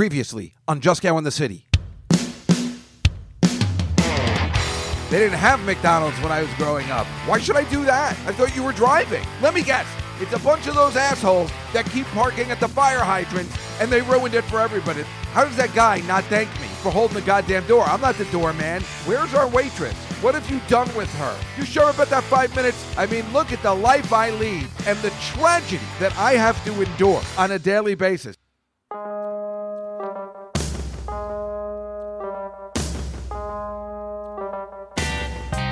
Previously on Juskow in the City. They didn't have McDonald's when I was growing up. Why should I do that? I thought you were driving. Let me guess. It's a bunch of those assholes that keep parking at the fire hydrants and they ruined it for everybody. How does that guy not thank me for holding the goddamn door? I'm not the doorman. Where's our waitress? What have you done with her? You sure about that five minutes? I mean, look at the life I lead and the tragedy that I have to endure on a daily basis.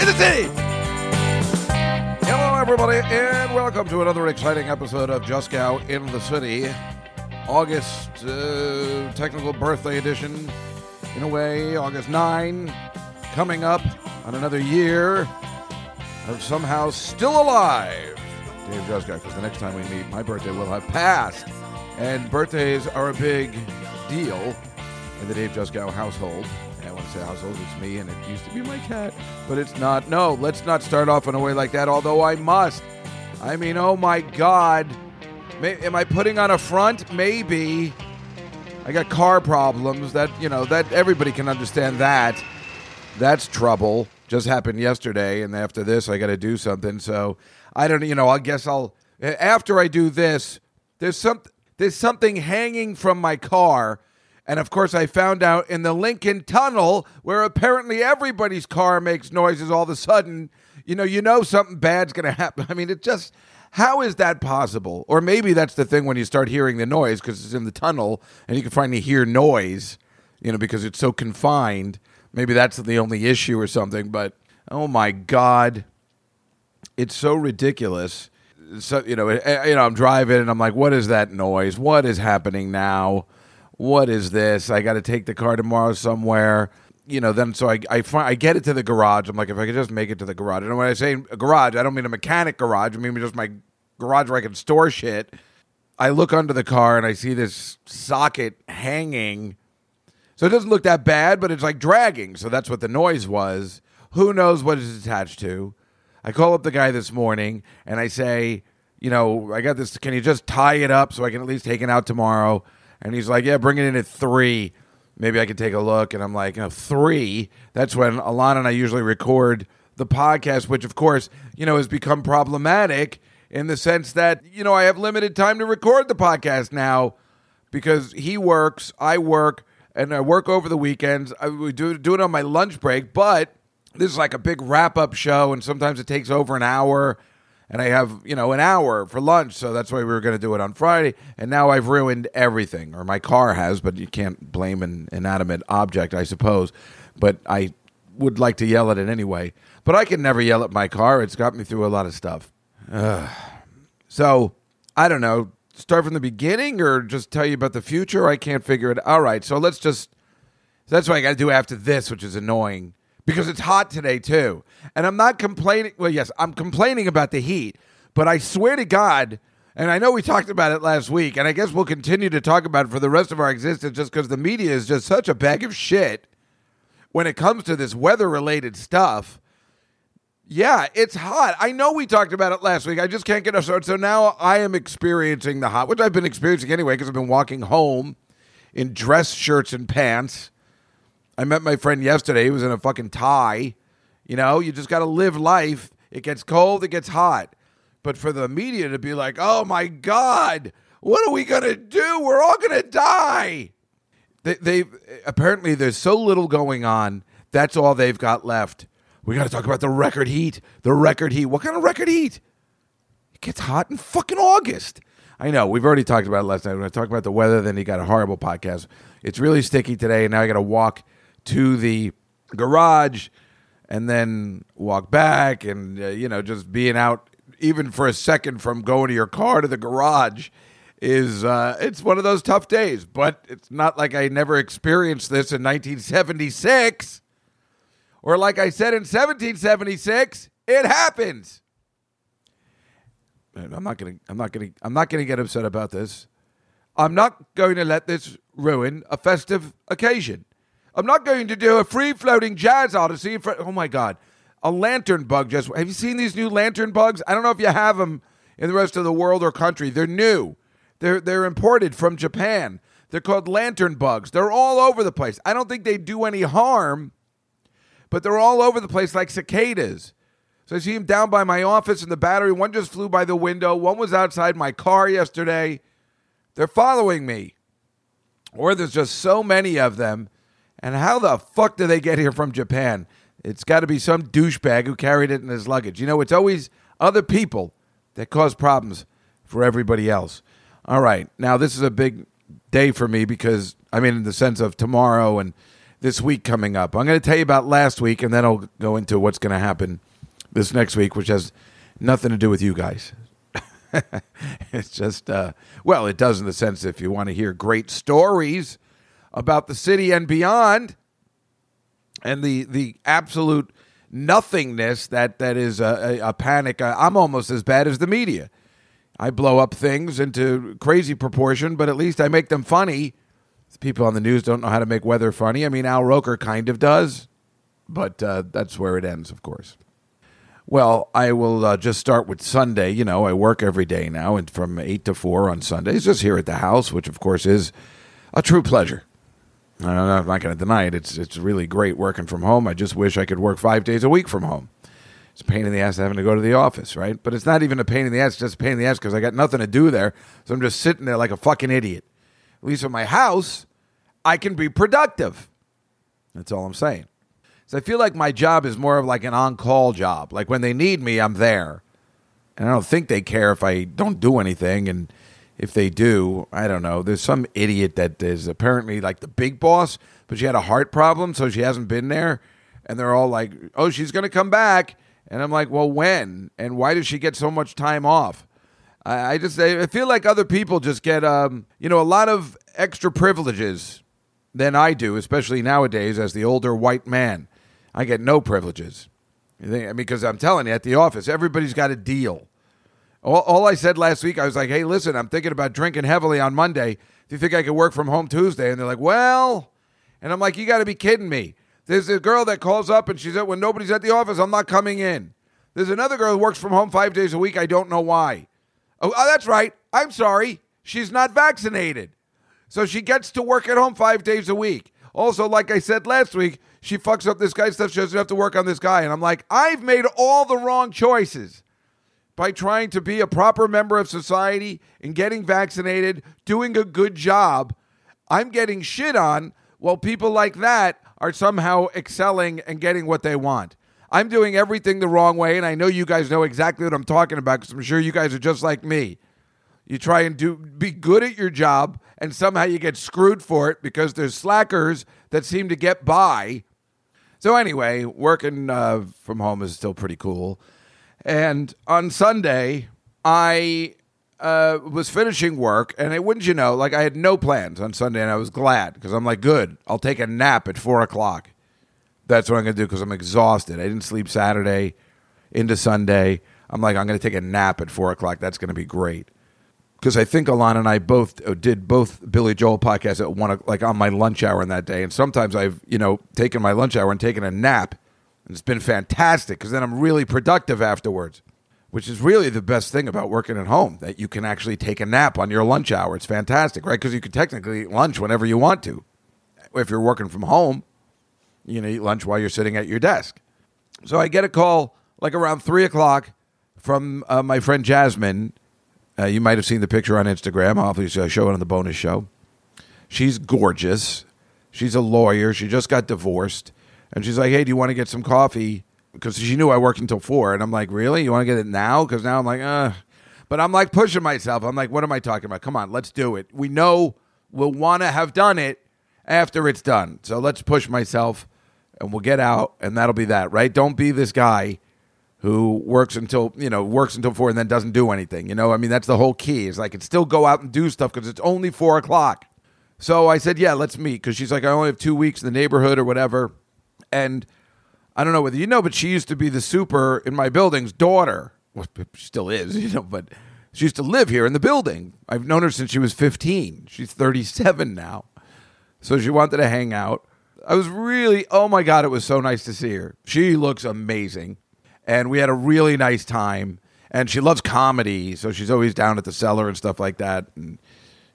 in the city. Hello, everybody, and welcome to another exciting episode of Juskow in the City. August uh, technical birthday edition, in a way, August 9, coming up on another year of somehow still alive. Dave Juskow, because the next time we meet, my birthday will have passed. And birthdays are a big deal in the Dave Juskow household. I want to say household, it's me, and it used to be my cat, but it's not. No, let's not start off in a way like that, although I must. I mean, oh my God. May, am I putting on a front? Maybe. I got car problems. That, you know, that everybody can understand that. That's trouble. Just happened yesterday, and after this, I got to do something. So I don't, you know, I guess I'll, after I do this, there's some, there's something hanging from my car. And of course, I found out in the Lincoln Tunnel, where apparently everybody's car makes noises all of a sudden. You know, you know something bad's going to happen. I mean, it just, how is that possible? Or maybe that's the thing when you start hearing the noise because it's in the tunnel and you can finally hear noise, you know, because it's so confined. Maybe that's the only issue or something. But oh my God, it's so ridiculous. So you know, eh, you know, I'm driving and I'm like, what is that noise? What is happening now? What is this? I got to take the car tomorrow somewhere. You know, then so I I, find, I get it to the garage. I'm like, if I could just make it to the garage. And when I say garage, I don't mean a mechanic garage. I mean just my garage where I can store shit. I look under the car and I see this socket hanging. So it doesn't look that bad, but it's like dragging. So that's what the noise was. Who knows what it's attached to? I call up the guy this morning and I say, you know, I got this. Can you just tie it up so I can at least take it out tomorrow? And he's like, yeah, bring it in at three. Maybe I could take a look. And I'm like, oh, three? That's when Alana and I usually record the podcast, which of course, you know, has become problematic in the sense that, you know, I have limited time to record the podcast now because he works, I work, and I work over the weekends. I we do, do it on my lunch break, but this is like a big wrap up show, and sometimes it takes over an hour and I have, you know, an hour for lunch. So that's why we were going to do it on Friday. And now I've ruined everything, or my car has, but you can't blame an inanimate object, I suppose. But I would like to yell at it anyway. But I can never yell at my car. It's got me through a lot of stuff. Ugh. So I don't know. Start from the beginning or just tell you about the future? I can't figure it. All right. So let's just. That's what I got to do after this, which is annoying because it's hot today too. And I'm not complaining. Well, yes, I'm complaining about the heat, but I swear to God, and I know we talked about it last week, and I guess we'll continue to talk about it for the rest of our existence just because the media is just such a bag of shit when it comes to this weather related stuff. Yeah, it's hot. I know we talked about it last week. I just can't get a start. So now I am experiencing the hot, which I've been experiencing anyway because I've been walking home in dress shirts and pants I met my friend yesterday. He was in a fucking tie. You know, you just got to live life. It gets cold, it gets hot. But for the media to be like, oh my God, what are we going to do? We're all going to die. They, they apparently there's so little going on. That's all they've got left. We got to talk about the record heat. The record heat. What kind of record heat? It gets hot in fucking August. I know. We've already talked about it last night. When I talked about the weather, then he got a horrible podcast. It's really sticky today, and now I got to walk to the garage and then walk back and uh, you know just being out even for a second from going to your car to the garage is uh, it's one of those tough days. But it's not like I never experienced this in 1976, or like I said in 1776. It happens. I'm not gonna. I'm not gonna. I'm not gonna get upset about this. I'm not going to let this ruin a festive occasion. I'm not going to do a free floating jazz odyssey. For, oh my God. A lantern bug just. Have you seen these new lantern bugs? I don't know if you have them in the rest of the world or country. They're new, they're, they're imported from Japan. They're called lantern bugs. They're all over the place. I don't think they do any harm, but they're all over the place like cicadas. So I see them down by my office in the battery. One just flew by the window. One was outside my car yesterday. They're following me. Or there's just so many of them. And how the fuck do they get here from Japan? It's got to be some douchebag who carried it in his luggage. You know, it's always other people that cause problems for everybody else. All right. Now, this is a big day for me because, I mean, in the sense of tomorrow and this week coming up. I'm going to tell you about last week and then I'll go into what's going to happen this next week, which has nothing to do with you guys. it's just, uh, well, it does in the sense if you want to hear great stories about the city and beyond, and the the absolute nothingness that that is a, a, a panic. I'm almost as bad as the media. I blow up things into crazy proportion, but at least I make them funny. People on the news don't know how to make weather funny. I mean, Al Roker kind of does, but uh, that's where it ends, of course. Well, I will uh, just start with Sunday. You know, I work every day now, and from eight to four on Sundays, just here at the house, which of course is a true pleasure. I'm not going to deny it. It's it's really great working from home. I just wish I could work five days a week from home. It's a pain in the ass having to go to the office, right? But it's not even a pain in the ass; it's just a pain in the ass because I got nothing to do there, so I'm just sitting there like a fucking idiot. At least at my house, I can be productive. That's all I'm saying. So I feel like my job is more of like an on call job. Like when they need me, I'm there. And I don't think they care if I don't do anything. And if they do, I don't know. There's some idiot that is apparently like the big boss, but she had a heart problem, so she hasn't been there. And they're all like, oh, she's going to come back. And I'm like, well, when? And why does she get so much time off? I, I just I feel like other people just get, um, you know, a lot of extra privileges than I do, especially nowadays as the older white man. I get no privileges. I mean, because I'm telling you, at the office, everybody's got a deal. All, all, I said last week, I was like, hey, listen, I'm thinking about drinking heavily on Monday. Do you think I could work from home Tuesday? And they're like, well, and I'm like, you got to be kidding me. There's a girl that calls up and she said, when nobody's at the office, I'm not coming in. There's another girl who works from home five days a week. I don't know why. Oh, oh that's right. I'm sorry. She's not vaccinated. So she gets to work at home five days a week. Also, like I said last week, she fucks up this guy's stuff. She doesn't have to work on this guy. And I'm like, I've made all the wrong choices by trying to be a proper member of society and getting vaccinated, doing a good job. I'm getting shit on while people like that are somehow excelling and getting what they want. I'm doing everything the wrong way, and I know you guys know exactly what I'm talking about because I'm sure you guys are just like me. You try and do be good at your job, and somehow you get screwed for it because there's slackers that seem to get by so anyway, working uh, from home is still pretty cool. And on Sunday, I uh, was finishing work, and it, wouldn't you know, like I had no plans on Sunday, and I was glad because I'm like, good, I'll take a nap at four o'clock. That's what I'm going to do because I'm exhausted. I didn't sleep Saturday into Sunday. I'm like, I'm going to take a nap at four o'clock. That's going to be great because I think Alana and I both uh, did both Billy Joel podcasts at one like on my lunch hour in that day, and sometimes I've you know taken my lunch hour and taken a nap, and it's been fantastic because then I'm really productive afterwards, which is really the best thing about working at home that you can actually take a nap on your lunch hour. It's fantastic, right? Because you can technically eat lunch whenever you want to. If you're working from home, you know, eat lunch while you're sitting at your desk. So I get a call like around three o'clock from uh, my friend Jasmine uh, you might have seen the picture on Instagram. Obviously, I show it on the bonus show. She's gorgeous. She's a lawyer. She just got divorced. And she's like, hey, do you want to get some coffee? Because she knew I worked until four. And I'm like, really? You want to get it now? Because now I'm like, uh. But I'm like pushing myself. I'm like, what am I talking about? Come on, let's do it. We know we'll want to have done it after it's done. So let's push myself and we'll get out and that'll be that, right? Don't be this guy who works until you know works until four and then doesn't do anything. You know, I mean that's the whole key. Is I can still go out and do stuff because it's only four o'clock. So I said, yeah, let's meet because she's like, I only have two weeks in the neighborhood or whatever, and I don't know whether you know, but she used to be the super in my building's daughter. Well, she still is, you know, but she used to live here in the building. I've known her since she was 15. She's 37 now. So she wanted to hang out. I was really, oh my God, it was so nice to see her. She looks amazing. And we had a really nice time. And she loves comedy. So she's always down at the cellar and stuff like that. And,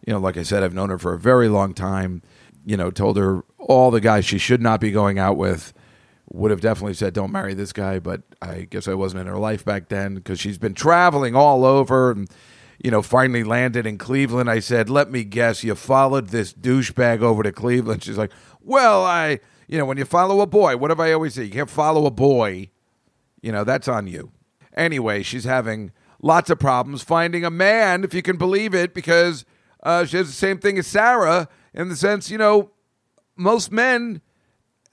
you know, like I said, I've known her for a very long time. You know, told her all the guys she should not be going out with would have definitely said, "Don't marry this guy," but I guess I wasn't in her life back then because she's been traveling all over and you know finally landed in Cleveland. I said, "Let me guess, you followed this douchebag over to Cleveland." She's like, "Well, I, you know, when you follow a boy, what have I always say? You can't follow a boy. You know, that's on you." Anyway, she's having lots of problems finding a man, if you can believe it, because uh, she has the same thing as Sarah in the sense, you know, most men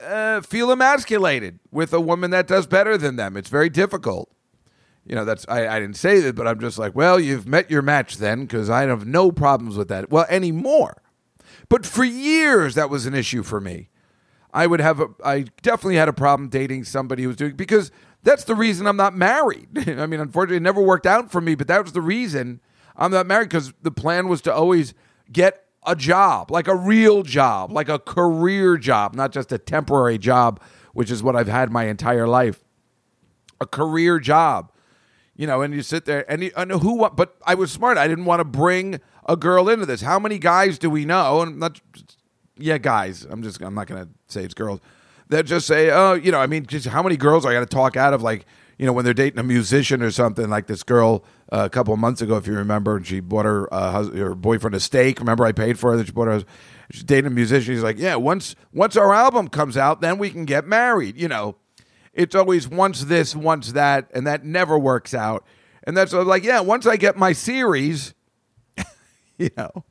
uh, feel emasculated with a woman that does better than them. It's very difficult. You know, that's I, I didn't say that, but I'm just like, well, you've met your match then, because I have no problems with that. Well, anymore. But for years, that was an issue for me. I would have, a, I definitely had a problem dating somebody who was doing because that's the reason I'm not married. I mean, unfortunately, it never worked out for me, but that was the reason I'm not married because the plan was to always get a job, like a real job, like a career job, not just a temporary job, which is what I've had my entire life. A career job, you know, and you sit there and, you, and who, but I was smart. I didn't want to bring a girl into this. How many guys do we know? And not, yeah, guys. I'm just, I'm not going to say it's girls that just say, oh, you know, I mean, just how many girls I got to talk out of like, you know, when they're dating a musician or something like this girl a couple of months ago, if you remember, and she bought her uh, her boyfriend a steak. Remember, I paid for her. That she bought her. She's dating a musician. He's like, yeah, once once our album comes out, then we can get married. You know, it's always once this, once that, and that never works out. And that's like, yeah, once I get my series, you know.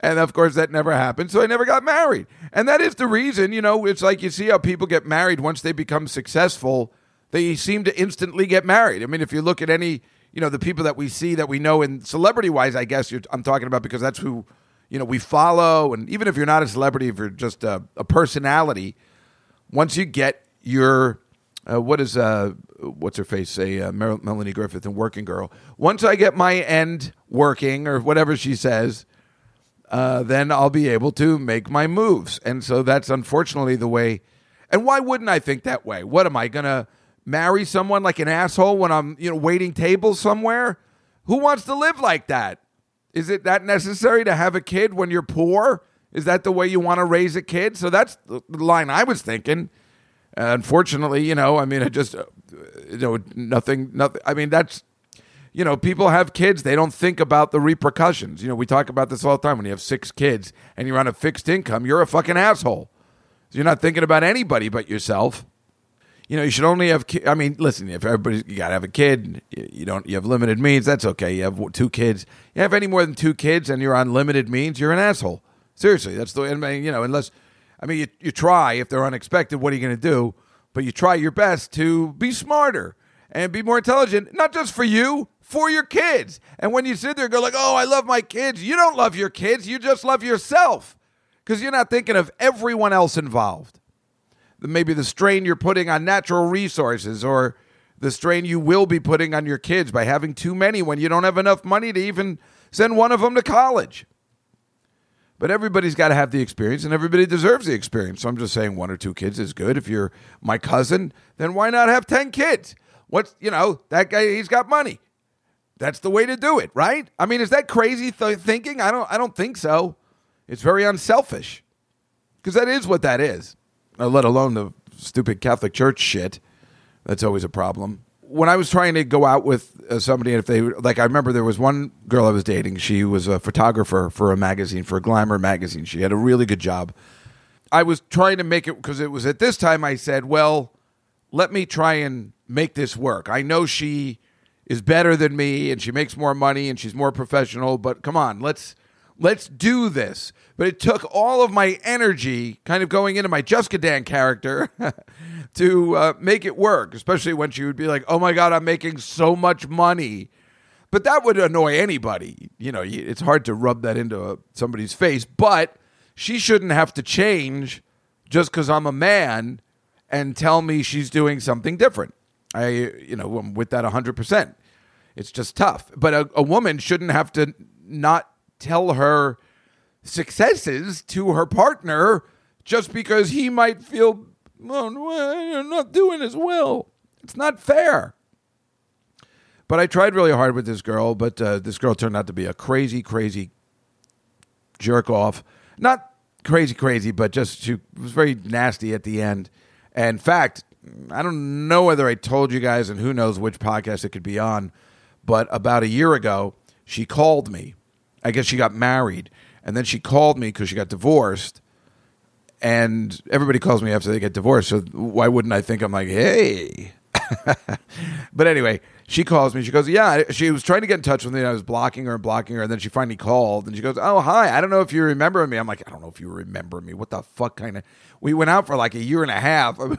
And of course, that never happened. So I never got married. And that is the reason, you know, it's like you see how people get married once they become successful they seem to instantly get married. I mean, if you look at any, you know, the people that we see that we know in celebrity wise, I guess I'm talking about because that's who, you know, we follow. And even if you're not a celebrity, if you're just a, a personality, once you get your, uh, what is, uh, what's her face say, uh, Mel- Melanie Griffith and Working Girl, once I get my end working or whatever she says, uh, then I'll be able to make my moves. And so that's unfortunately the way. And why wouldn't I think that way? What am I to marry someone like an asshole when I'm, you know, waiting tables somewhere? Who wants to live like that? Is it that necessary to have a kid when you're poor? Is that the way you want to raise a kid? So that's the line I was thinking. Uh, unfortunately, you know, I mean, it just, uh, you know, nothing, nothing. I mean, that's, you know, people have kids. They don't think about the repercussions. You know, we talk about this all the time. When you have six kids and you're on a fixed income, you're a fucking asshole. So you're not thinking about anybody but yourself you know, you should only have. Ki- I mean, listen, if everybody you got to have a kid, you don't. You have limited means. That's okay. You have two kids. You have any more than two kids, and you're on limited means. You're an asshole. Seriously, that's the. I mean, you know, unless, I mean, you, you try. If they're unexpected, what are you going to do? But you try your best to be smarter and be more intelligent, not just for you, for your kids. And when you sit there and go like, "Oh, I love my kids," you don't love your kids. You just love yourself because you're not thinking of everyone else involved maybe the strain you're putting on natural resources or the strain you will be putting on your kids by having too many when you don't have enough money to even send one of them to college. But everybody's got to have the experience and everybody deserves the experience. So I'm just saying one or two kids is good. If you're my cousin, then why not have 10 kids? What's, you know, that guy he's got money. That's the way to do it, right? I mean, is that crazy th- thinking? I don't I don't think so. It's very unselfish. Because that is what that is. Uh, let alone the stupid Catholic Church shit. That's always a problem. When I was trying to go out with uh, somebody, if they like, I remember there was one girl I was dating. She was a photographer for a magazine, for a glamour magazine. She had a really good job. I was trying to make it because it was at this time I said, well, let me try and make this work. I know she is better than me and she makes more money and she's more professional, but come on, let's let's do this. But it took all of my energy kind of going into my Juska Dan character to uh, make it work, especially when she would be like, "Oh my god, I'm making so much money." But that would annoy anybody. You know, it's hard to rub that into uh somebody's face, but she shouldn't have to change just cuz I'm a man and tell me she's doing something different. I you know, I'm with that 100%. It's just tough. But a, a woman shouldn't have to not tell her successes to her partner just because he might feel you're not doing as well. It's not fair. But I tried really hard with this girl, but uh, this girl turned out to be a crazy, crazy jerk off. Not crazy, crazy, but just she was very nasty at the end. And in fact, I don't know whether I told you guys, and who knows which podcast it could be on, but about a year ago, she called me. I guess she got married, and then she called me because she got divorced. And everybody calls me after they get divorced, so why wouldn't I think I'm like, hey? but anyway, she calls me. She goes, "Yeah." She was trying to get in touch with me. I was blocking her and blocking her, and then she finally called, and she goes, "Oh, hi. I don't know if you remember me." I'm like, "I don't know if you remember me. What the fuck kind of?" We went out for like a year and a half. I mean,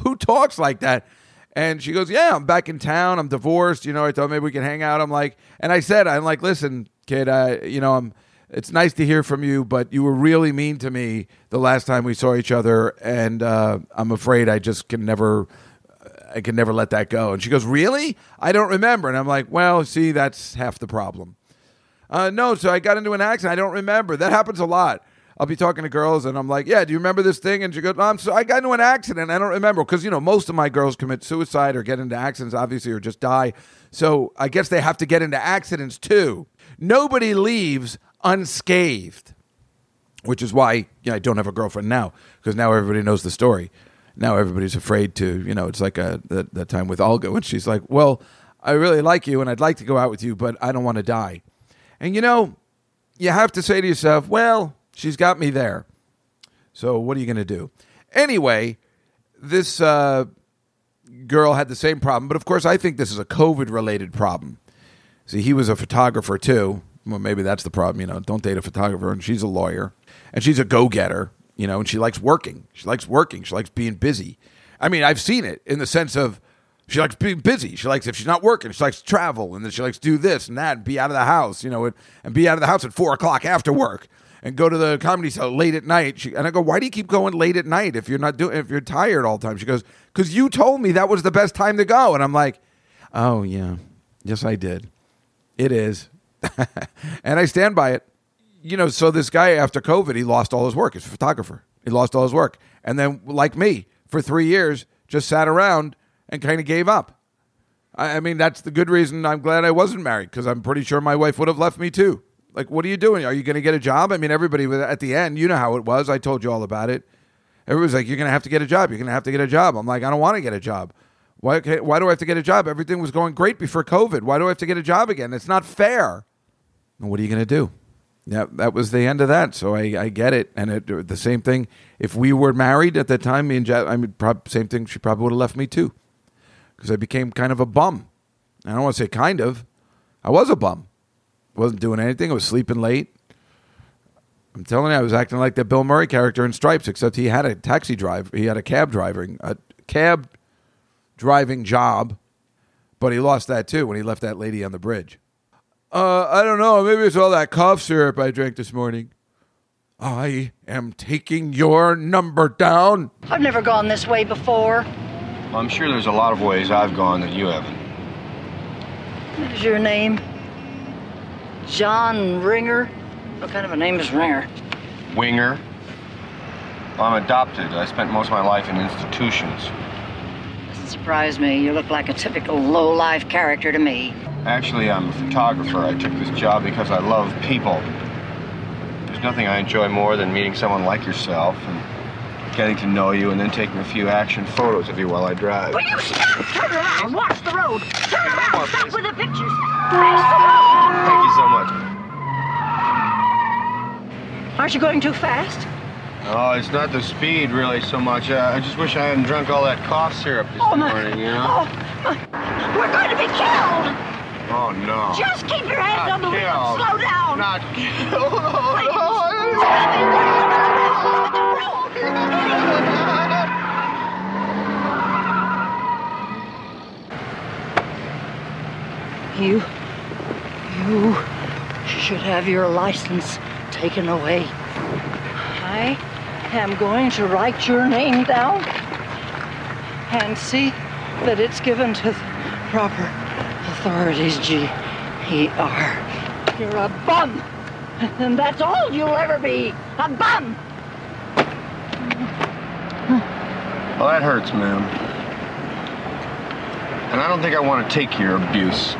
who talks like that? And she goes, "Yeah, I'm back in town. I'm divorced. You know, I thought maybe we could hang out." I'm like, and I said, "I'm like, listen, kid. I, you know, I'm." It's nice to hear from you, but you were really mean to me the last time we saw each other, and uh, I'm afraid I just can never I can never let that go. And she goes, Really? I don't remember. And I'm like, Well, see, that's half the problem. Uh, no, so I got into an accident. I don't remember. That happens a lot. I'll be talking to girls and I'm like, Yeah, do you remember this thing? And she goes, I'm so I got into an accident. I don't remember. Because, you know, most of my girls commit suicide or get into accidents, obviously, or just die. So I guess they have to get into accidents too. Nobody leaves unscathed, which is why you know, I don't have a girlfriend now because now everybody knows the story now everybody's afraid to, you know, it's like a, that, that time with Olga when she's like, well, I really like you and I'd like to go out with you, but I don't want to die. And, you know, you have to say to yourself, well, she's got me there. So what are you going to do? Anyway, this uh, girl had the same problem, but of course, I think this is a COVID related problem. See, he was a photographer too. Well, maybe that's the problem. You know, don't date a photographer, and she's a lawyer, and she's a go getter you know, and she likes working. She likes working. She likes being busy. I mean, I've seen it in the sense of she likes being busy. She likes if she's not working, she likes to travel, and then she likes to do this and that, and be out of the house, you know, and, and be out of the house at four o'clock after work, and go to the comedy show late at night. She, and I go, why do you keep going late at night if you're not doing if you're tired all the time? She goes, because you told me that was the best time to go, and I'm like, oh yeah, yes I did, it is, and I stand by it you know, so this guy after COVID, he lost all his work. He's a photographer. He lost all his work. And then, like me, for three years, just sat around and kind of gave up. I, I mean, that's the good reason I'm glad I wasn't married because I'm pretty sure my wife would have left me too. Like, what are you doing? Are you going to get a job? I mean, everybody at the end, you know how it was. I told you all about it. Everybody's like, you're going to have to get a job. You're going to have to get a job. I'm like, I don't want to get a job. Why, why do I have to get a job? Everything was going great before COVID. Why do I have to get a job again? It's not fair. What are you going to do? yeah, that was the end of that. So I, I get it, and it, the same thing. If we were married at that time, me and Jeff, I mean, prob- same thing. She probably would have left me too, because I became kind of a bum. I don't want to say kind of. I was a bum. wasn't doing anything. I was sleeping late. I'm telling you, I was acting like the Bill Murray character in Stripes, except he had a taxi driver. He had a cab driving, a cab driving job, but he lost that too when he left that lady on the bridge. Uh, I don't know. Maybe it's all that cough syrup I drank this morning. I am taking your number down. I've never gone this way before. I'm sure there's a lot of ways I've gone that you haven't. What is your name? John Ringer? What kind of a name is Ringer? Winger. Well, I'm adopted. I spent most of my life in institutions. Doesn't surprise me. You look like a typical low-life character to me. Actually, I'm a photographer. I took this job because I love people. There's nothing I enjoy more than meeting someone like yourself and getting to know you and then taking a few action photos of you while I drive. Will you stop? Turn around. Watch the road. Turn around. Stop please. with the pictures. Face the road. Thank you so much. Aren't you going too fast? Oh, it's not the speed really so much. Uh, I just wish I hadn't drunk all that cough syrup this oh, morning, you know? Oh, my. We're going to be killed! Oh, no. Just keep your hands not on the wheel and slow down. Not killed. Oh, Please. no. You, you should have your license taken away. I am going to write your name down and see that it's given to the proper authorities, G-E-R. You're a bum, and that's all you'll ever be, a bum! Well, that hurts, ma'am. And I don't think I want to take your abuse.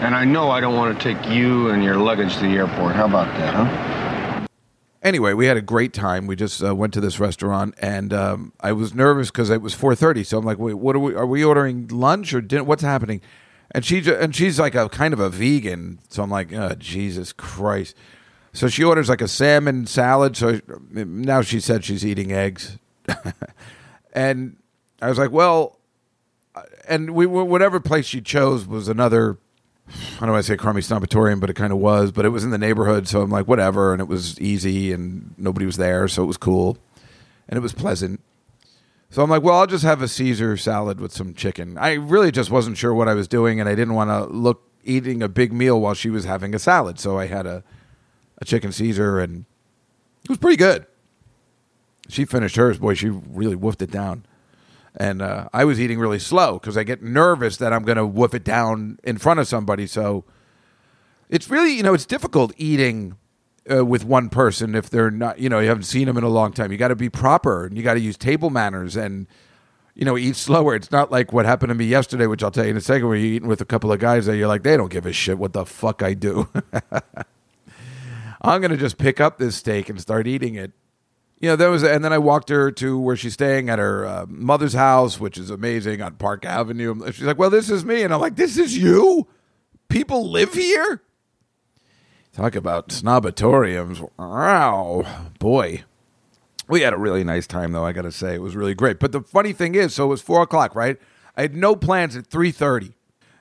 And I know I don't want to take you and your luggage to the airport. How about that, huh? Anyway, we had a great time. We just uh, went to this restaurant, and um, I was nervous because it was four thirty. So I'm like, "Wait, what are we? Are we ordering lunch or dinner? What's happening?" And she ju- and she's like a kind of a vegan, so I'm like, oh, "Jesus Christ!" So she orders like a salmon salad. So now she said she's eating eggs, and I was like, "Well," and we whatever place she chose was another I don't want to say crummy snobatorium, but it kind of was. But it was in the neighborhood, so I'm like, whatever. And it was easy, and nobody was there, so it was cool, and it was pleasant. So I'm like, well, I'll just have a Caesar salad with some chicken. I really just wasn't sure what I was doing, and I didn't want to look eating a big meal while she was having a salad. So I had a a chicken Caesar, and it was pretty good. She finished hers. Boy, she really woofed it down and uh, I was eating really slow because I get nervous that I'm going to woof it down in front of somebody. So it's really, you know, it's difficult eating uh, with one person if they're not, you know, you haven't seen them in a long time. You got to be proper and you got to use table manners and, you know, eat slower. It's not like what happened to me yesterday, which I'll tell you in a second, where you're eating with a couple of guys that you're like, they don't give a shit what the fuck I do. I'm going to just pick up this steak and start eating it you know, there was, and then I walked her to where she's staying at her uh, mother's house, which is amazing on Park Avenue. She's like, "Well, this is me," and I'm like, "This is you? People live here?" Talk about snobatoriums! Wow, boy, we had a really nice time, though. I got to say, it was really great. But the funny thing is, so it was four o'clock, right? I had no plans at three thirty,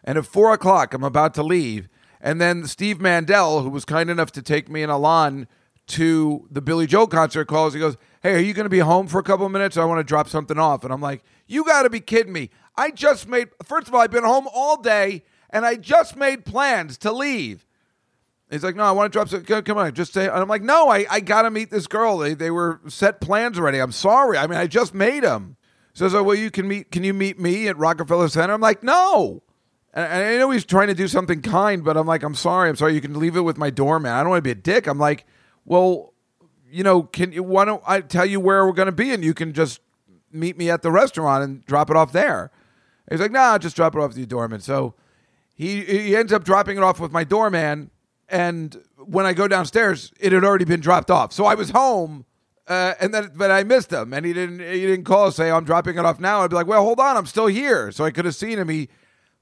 and at four o'clock, I'm about to leave, and then Steve Mandel, who was kind enough to take me and Alon to the Billy Joel concert calls. He goes, Hey, are you going to be home for a couple of minutes? I want to drop something off. And I'm like, You got to be kidding me. I just made, first of all, I've been home all day and I just made plans to leave. He's like, No, I want to drop some. Come on, just say. And I'm like, No, I, I got to meet this girl. They, they were set plans already. I'm sorry. I mean, I just made them. So, so well, you can meet, can you meet me at Rockefeller Center? I'm like, No. And I know he's trying to do something kind, but I'm like, I'm sorry. I'm sorry. You can leave it with my doorman. I don't want to be a dick. I'm like, well, you know, can you, why don't I tell you where we're going to be and you can just meet me at the restaurant and drop it off there? He's like, nah, just drop it off with your doorman. So he, he ends up dropping it off with my doorman. And when I go downstairs, it had already been dropped off. So I was home. Uh, and then, but I missed him, and he didn't. He didn't call say, oh, "I'm dropping it off now." I'd be like, "Well, hold on, I'm still here." So I could have seen him. He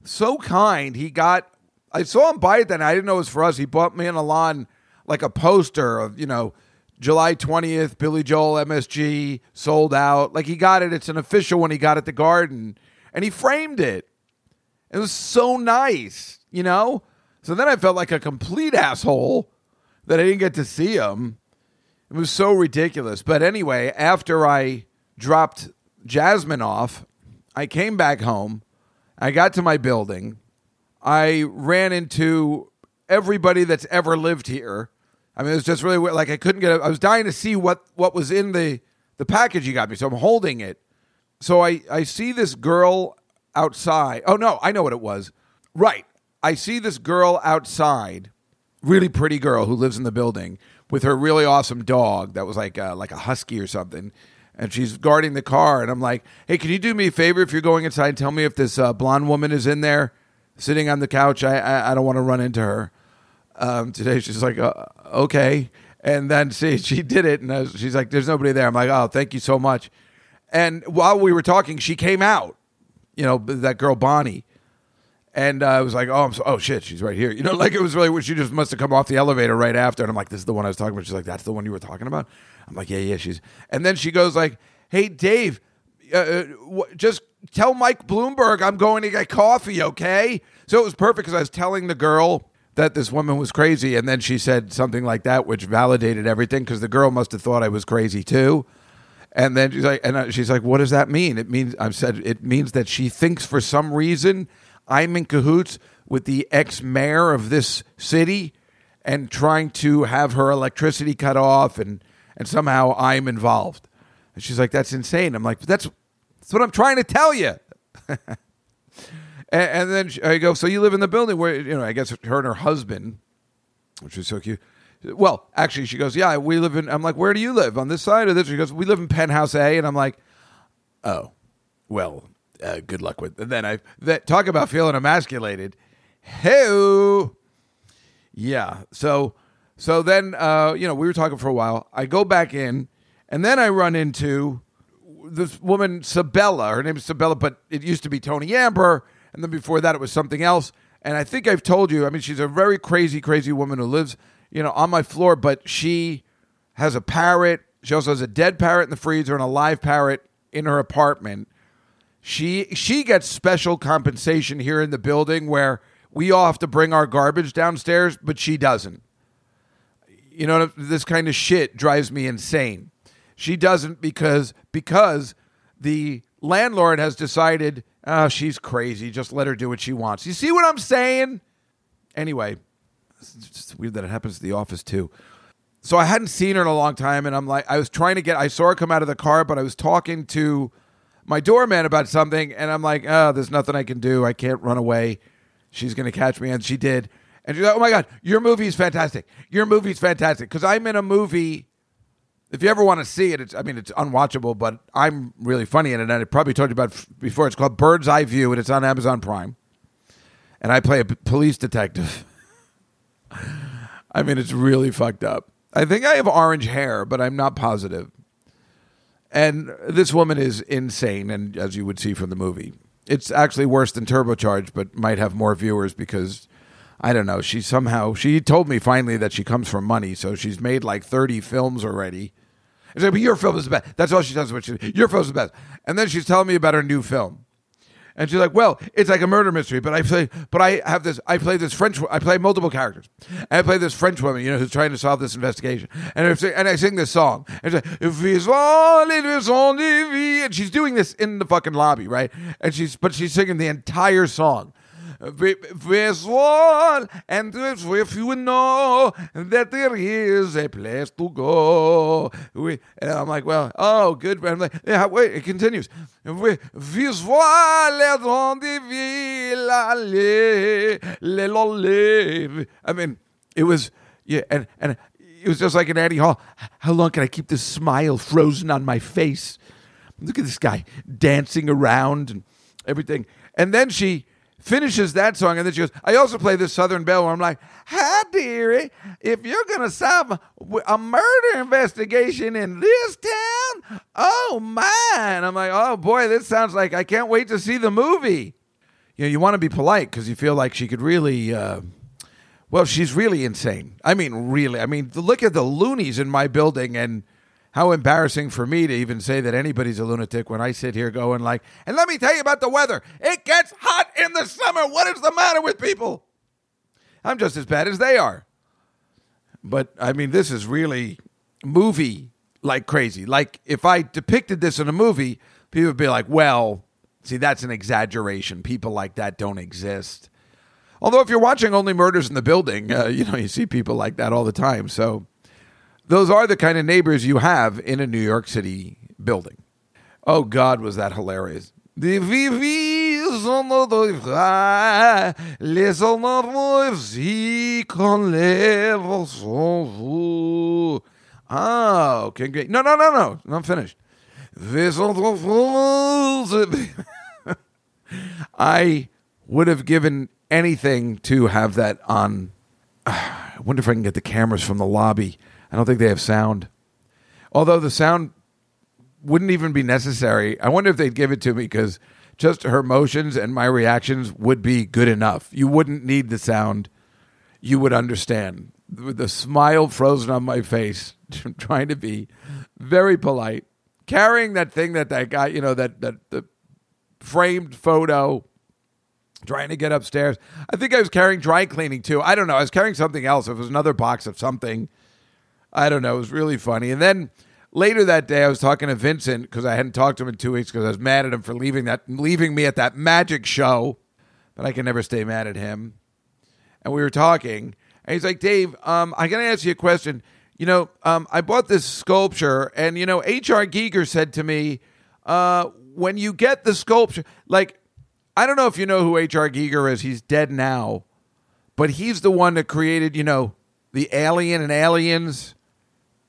so kind. He got. I saw him buy it then. I didn't know it was for us. He bought me and Alon like a poster of, you know, July 20th, Billy Joel MSG sold out. Like he got it. It's an official one he got at the garden and he framed it. It was so nice, you know? So then I felt like a complete asshole that I didn't get to see him. It was so ridiculous. But anyway, after I dropped Jasmine off, I came back home. I got to my building. I ran into everybody that's ever lived here I mean, it was just really weird. Like I couldn't get. A, I was dying to see what what was in the the package you got me. So I'm holding it. So I I see this girl outside. Oh no, I know what it was. Right. I see this girl outside, really pretty girl who lives in the building with her really awesome dog that was like a, like a husky or something. And she's guarding the car, and I'm like, "Hey, can you do me a favor if you're going inside? Tell me if this uh, blonde woman is in there, sitting on the couch. I I, I don't want to run into her." Um, today. She's like, uh, okay. And then see, she did it, and was, she's like, "There's nobody there." I'm like, "Oh, thank you so much." And while we were talking, she came out. You know that girl Bonnie, and uh, I was like, "Oh, I'm so, oh shit, she's right here." You know, like it was really she just must have come off the elevator right after, and I'm like, "This is the one I was talking about." She's like, "That's the one you were talking about." I'm like, "Yeah, yeah." She's, and then she goes like, "Hey, Dave, uh, uh just tell Mike Bloomberg I'm going to get coffee, okay?" So it was perfect because I was telling the girl that this woman was crazy, and then she said something like that, which validated everything because the girl must have thought I was crazy too. And then she's like, and uh, she's like, what does that mean? It means I've said it means that she thinks for some reason I'm in cahoots with the ex mayor of this city and trying to have her electricity cut off and and somehow I'm involved. And she's like, "That's insane." I'm like, "That's that's what I'm trying to tell you." and, and, then I go, "So you live in the building where you know?" I guess her and her husband, which was so cute. Well, actually, she goes, "Yeah, we live in." I'm like, "Where do you live? On this side or this?" She goes, "We live in penthouse A," and I'm like, "Oh, well, uh, good luck with." And then I that talk about feeling emasculated. Hey, yeah. So, so then, uh, you know, we were talking for a while. I go back in, and then I run into this woman, Sabella. Her name is Sabella, but it used to be Tony Amber, and then before that, it was something else. And I think I've told you. I mean, she's a very crazy, crazy woman who lives, you know, on my floor. But she has a parrot. She also has a dead parrot in the freezer and a live parrot in her apartment. She she gets special compensation here in the building where we all have to bring our garbage downstairs, but she doesn't. You know, this kind of shit drives me insane. She doesn't because because the landlord has decided, oh, she's crazy. Just let her do what she wants. You see what I'm saying? Anyway, it's weird that it happens to the office too. So I hadn't seen her in a long time, and I'm like, I was trying to get. I saw her come out of the car, but I was talking to my doorman about something, and I'm like, oh, there's nothing I can do. I can't run away. She's going to catch me, and she did. And she's like, "Oh my god, your movie is fantastic. Your movie's fantastic." Because I'm in a movie. If you ever want to see it, it's I mean it's unwatchable, but I'm really funny in it, and I probably told you about before. It's called Bird's Eye View, and it's on Amazon Prime. And I play a police detective. I mean, it's really fucked up. I think I have orange hair, but I'm not positive. And this woman is insane, and as you would see from the movie, it's actually worse than turbocharged, but might have more viewers because I don't know. She somehow she told me finally that she comes from money, so she's made like thirty films already. It's like, but your film is the best. That's all she tells me. Your film is the best. And then she's telling me about her new film. And she's like, "Well, it's like a murder mystery, but I play, but I have this. I play this French. I play multiple characters. And I play this French woman, you know, who's trying to solve this investigation. And I sing, and I sing this song. And, she's like, and she's doing this in the fucking lobby, right? And she's, but she's singing the entire song. There's one, and if you know that there is a place to go. And I'm like, well, oh, good. I'm like, yeah, wait, it continues. Visual I mean, it was, yeah, and, and it was just like an Annie Hall. How long can I keep this smile frozen on my face? Look at this guy dancing around and everything. And then she finishes that song, and then she goes, I also play this Southern Belle where I'm like, Hi, dearie, if you're going to solve a, murder investigation in this town, oh, man. I'm like, oh, boy, this sounds like I can't wait to see the movie. You know, you want to be polite because you feel like she could really. Uh, well, she's really insane. I mean, really. I mean, look at the loonies in my building, and how embarrassing for me to even say that anybody's a lunatic when I sit here going like, and let me tell you about the weather. It gets hot in the summer. What is the matter with people? I'm just as bad as they are. But I mean, this is really movie like crazy. Like if I depicted this in a movie, people would be like, well, see, that's an exaggeration. People like that don't exist. Although if you're watching Only Murders in the Building, uh, you know, you see people like that all the time. So those are the kind of neighbors you have in a New York City building. Oh God, was that hilarious. Oh, okay, great. No, no, no, no. I'm finished. I would have given anything to have that on. Ah, I wonder if I can get the cameras from the lobby I don't think they have sound. Although the sound wouldn't even be necessary. I wonder if they'd give it to me because just her motions and my reactions would be good enough. You wouldn't need the sound. You would understand. With the smile frozen on my face, trying to be very polite, carrying that thing that that guy, you know, that that the framed photo, trying to get upstairs. I think I was carrying dry cleaning too. I don't know. I was carrying something else. It was another box of something I don't know. It was really funny. And then later that day, I was talking to Vincent because I hadn't talked to him in two weeks because I was mad at him for leaving that leaving me at that magic show. but I can never stay mad at him. And we were talking, and he's like, Dave, um, I got to ask you a question. You know, um, I bought this sculpture, and, you know, H.R. Giger said to me, uh, when you get the sculpture, like, I don't know if you know who H.R. Giger is. He's dead now, but he's the one that created, you know, the alien and aliens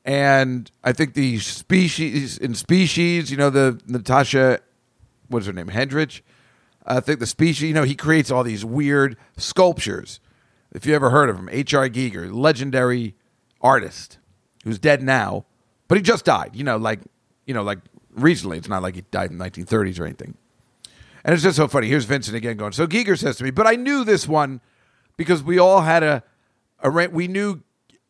and I think the species in species, you know, the Natasha, what's her name, Hendrich. I think the species, you know, he creates all these weird sculptures. If you ever heard of him, H.R. Giger, legendary artist who's dead now, but he just died. You know, like you know, like recently. It's not like he died in the 1930s or anything. And it's just so funny. Here's Vincent again going. So Giger says to me, but I knew this one because we all had a, a we knew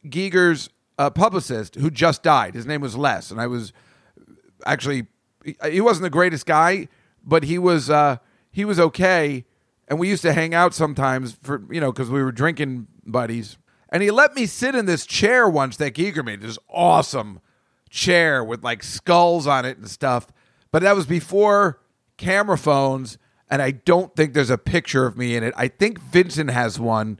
Giger's uh, publicist who just died. His name was Les, and I was actually he wasn't the greatest guy, but he was uh, he was okay. And we used to hang out sometimes for you know because we were drinking buddies. And he let me sit in this chair once that Giger made. This awesome chair with like skulls on it and stuff. But that was before camera phones, and I don't think there's a picture of me in it. I think Vincent has one,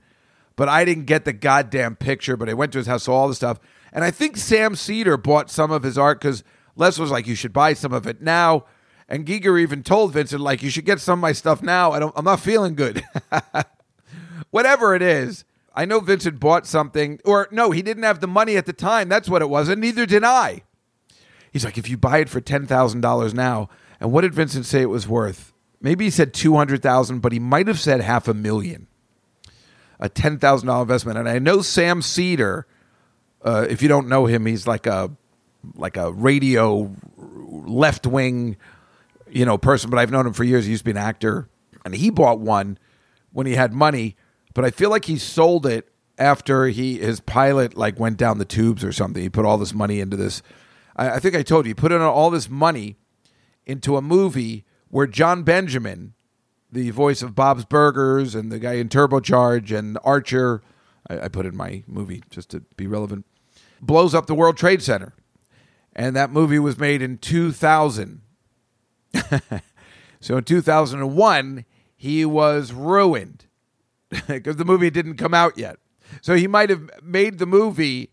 but I didn't get the goddamn picture. But I went to his house, saw all the stuff. And I think Sam Seder bought some of his art because Les was like, you should buy some of it now. And Giger even told Vincent, like, you should get some of my stuff now. I don't, I'm not feeling good. Whatever it is, I know Vincent bought something, or no, he didn't have the money at the time. That's what it was, and neither did I. He's like, if you buy it for ten thousand dollars now, and what did Vincent say it was worth? Maybe he said two hundred thousand, but he might have said half a million. A ten thousand dollar investment, and I know Sam Seder. Uh, if you don't know him, he's like a like a radio left wing, you know, person. But I've known him for years. He used to be an actor, and he bought one when he had money but I feel like he sold it after he his pilot like went down the tubes or something. He put all this money into this. I, I think I told you he put in all this money into a movie where Jon Benjamin, the voice of Bob's Burgers and the guy in Turbocharge and Archer, I, I put in my movie just to be relevant, blows up the World Trade Center, and that movie was made in two thousand. so in two thousand and one, he was ruined because the movie didn't come out yet. So he might have made the movie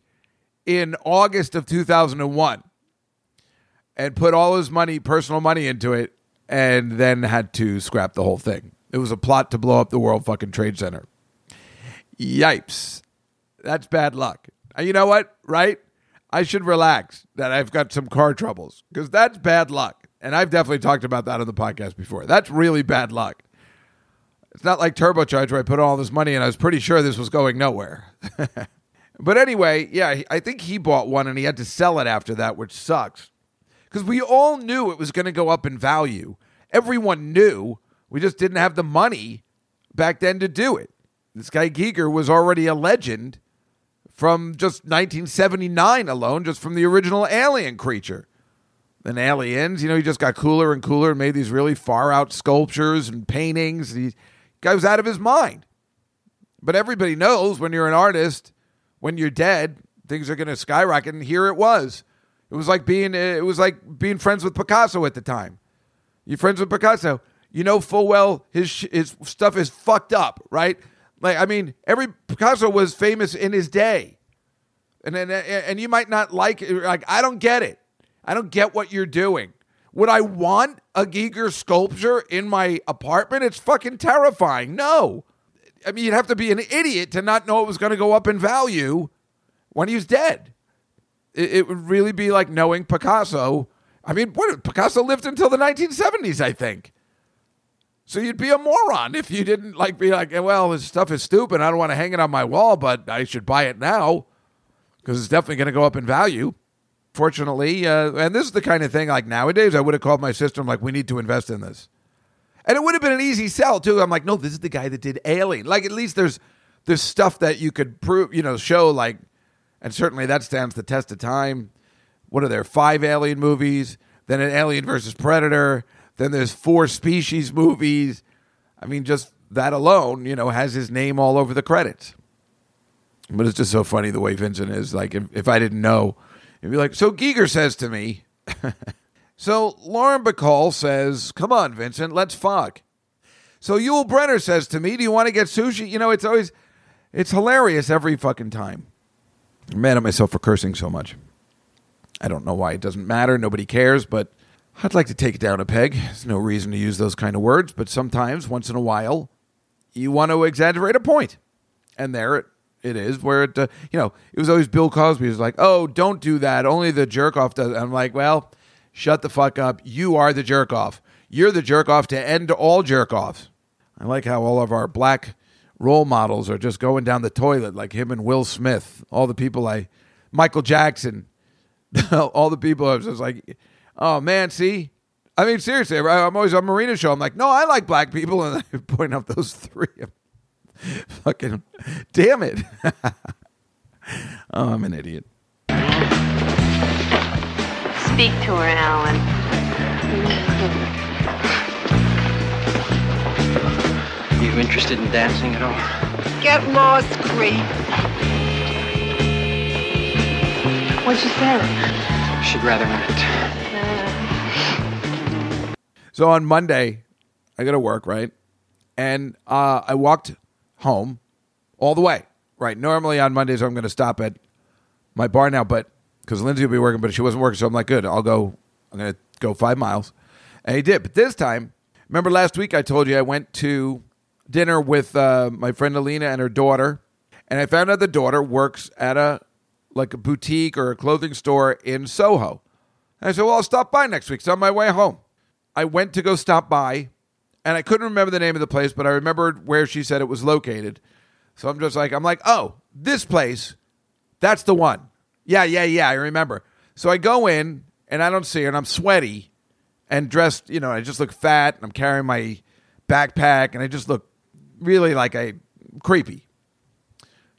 in August of 2001 and put all his money, personal money into it, and then had to scrap the whole thing. It was a plot to blow up the World fucking Trade Center. Yipes. That's bad luck. Uh, you know what? Right? I should relax that I've got some car troubles because that's bad luck. And I've definitely talked about that on the podcast before. That's really bad luck. It's not like turbocharge where I put all this money and I was pretty sure this was going nowhere. but anyway, yeah, I think he bought one and he had to sell it after that, which sucks. Because we all knew it was going to go up in value. Everyone knew. We just didn't have the money back then to do it. This guy Giger was already a legend from just 1979 alone, just from the original Alien creature. Then Aliens, you know, he just got cooler and cooler and made these really far out sculptures and paintings. He, Guy was out of his mind. But everybody knows when you're an artist, when you're dead, things are going to skyrocket. And here it was. It was like being it was like being friends with Picasso at the time. You're friends with Picasso, you know full well his his stuff is fucked up, right? Like I mean, every Picasso was famous in his day, and and and you might not like it. Like I don't get it. I don't get what you're doing. Would I want a Giger sculpture in my apartment? It's fucking terrifying. No. I mean, you'd have to be an idiot to not know it was going to go up in value when he was dead. It, it, would really be like knowing Picasso. I mean, what Picasso lived until the 1970s, I think. So you'd be a moron if you didn't like be like, well, this stuff is stupid. I don't want to hang it on my wall, but I should buy it now because it's definitely going to go up in value fortunately, uh, and this is the kind of thing like nowadays, I would have called my sister. I'm like, we need to invest in this, and it would have been an easy sell too. I'm like, no, this is the guy that did Alien. Like, at least there's there's stuff that you could prove, you know, show like, and certainly that stands the test of time. What are there? Five Alien movies, then an Alien versus Predator, then there's four Species movies. I mean, just that alone, you know, has his name all over the credits. But it's just so funny the way Vincent is. Like, if, if I didn't know You'd be like, so Giger says to me, so Lauren Bacall says, come on, Vincent, let's fuck. So Yul Brynner says to me, "Do you want to get sushi?" You know, it's always it's hilarious every fucking time. I'm mad at myself for cursing so much. I don't know why. It doesn't matter. Nobody cares, but I'd like to take it down a peg. There's no reason to use those kind of words, but sometimes, once in a while, you want to exaggerate a point. And there it, it is, where it, uh, you know, it was always Bill Cosby was like, oh, don't do that. Only the jerk off does. I'm like, well, shut the fuck up. You are the jerk off. You're the jerk off to end all jerk offs. I like how all of our black role models are just going down the toilet, like him and Will Smith. All the people I, Michael Jackson, all the people I was just like, oh man, see. I mean, seriously, I'm always on Marina show. I'm like, no, I like black people, and I point out those three. Fucking, damn it! oh, I'm an idiot. Speak to her, Alan. You interested in dancing at all? Get lost, creep. What'd you say? She'd rather not. So on Monday, I go to work, right? And uh, I walked home all the way, right? Normally on Mondays, I'm going to stop at my bar now, but because Lindsay will be working, but she wasn't working, so I'm like, good, I'll go. I'm going to go five miles. And he did. But this time, remember last week I told you I went to dinner with uh, my friend Alina and her daughter, and I found out the daughter works at a like a boutique or a clothing store in Soho. And I said, well, I'll stop by next week. It's on my way home. I went to go stop by, and I couldn't remember the name of the place, but I remembered where she said it was located. So I'm just like, I'm like, oh, this place, that's the one. Yeah, yeah, yeah, I remember. So I go in, and I don't see her, and I'm sweaty and dressed, you know, I just look fat, and I'm carrying my backpack, and I just look really like a creepy.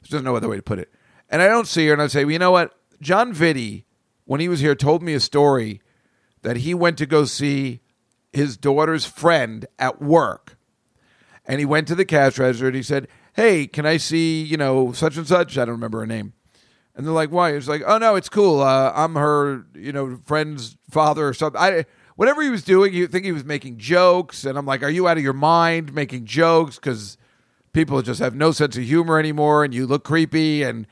There's no other way to put it. And I don't see her, and I say, well, you know what? John Vitti, when he was here, told me a story that he went to go see his daughter's friend at work. And he went to the cash register and he said, Hey, can I see, you know, such and such? I don't remember her name. And they're like, Why? He's like, Oh, no, it's cool. Uh, I'm her, you know, friend's father or something. I, whatever he was doing, you think he was making jokes. And I'm like, Are you out of your mind making jokes? Because people just have no sense of humor anymore and you look creepy. And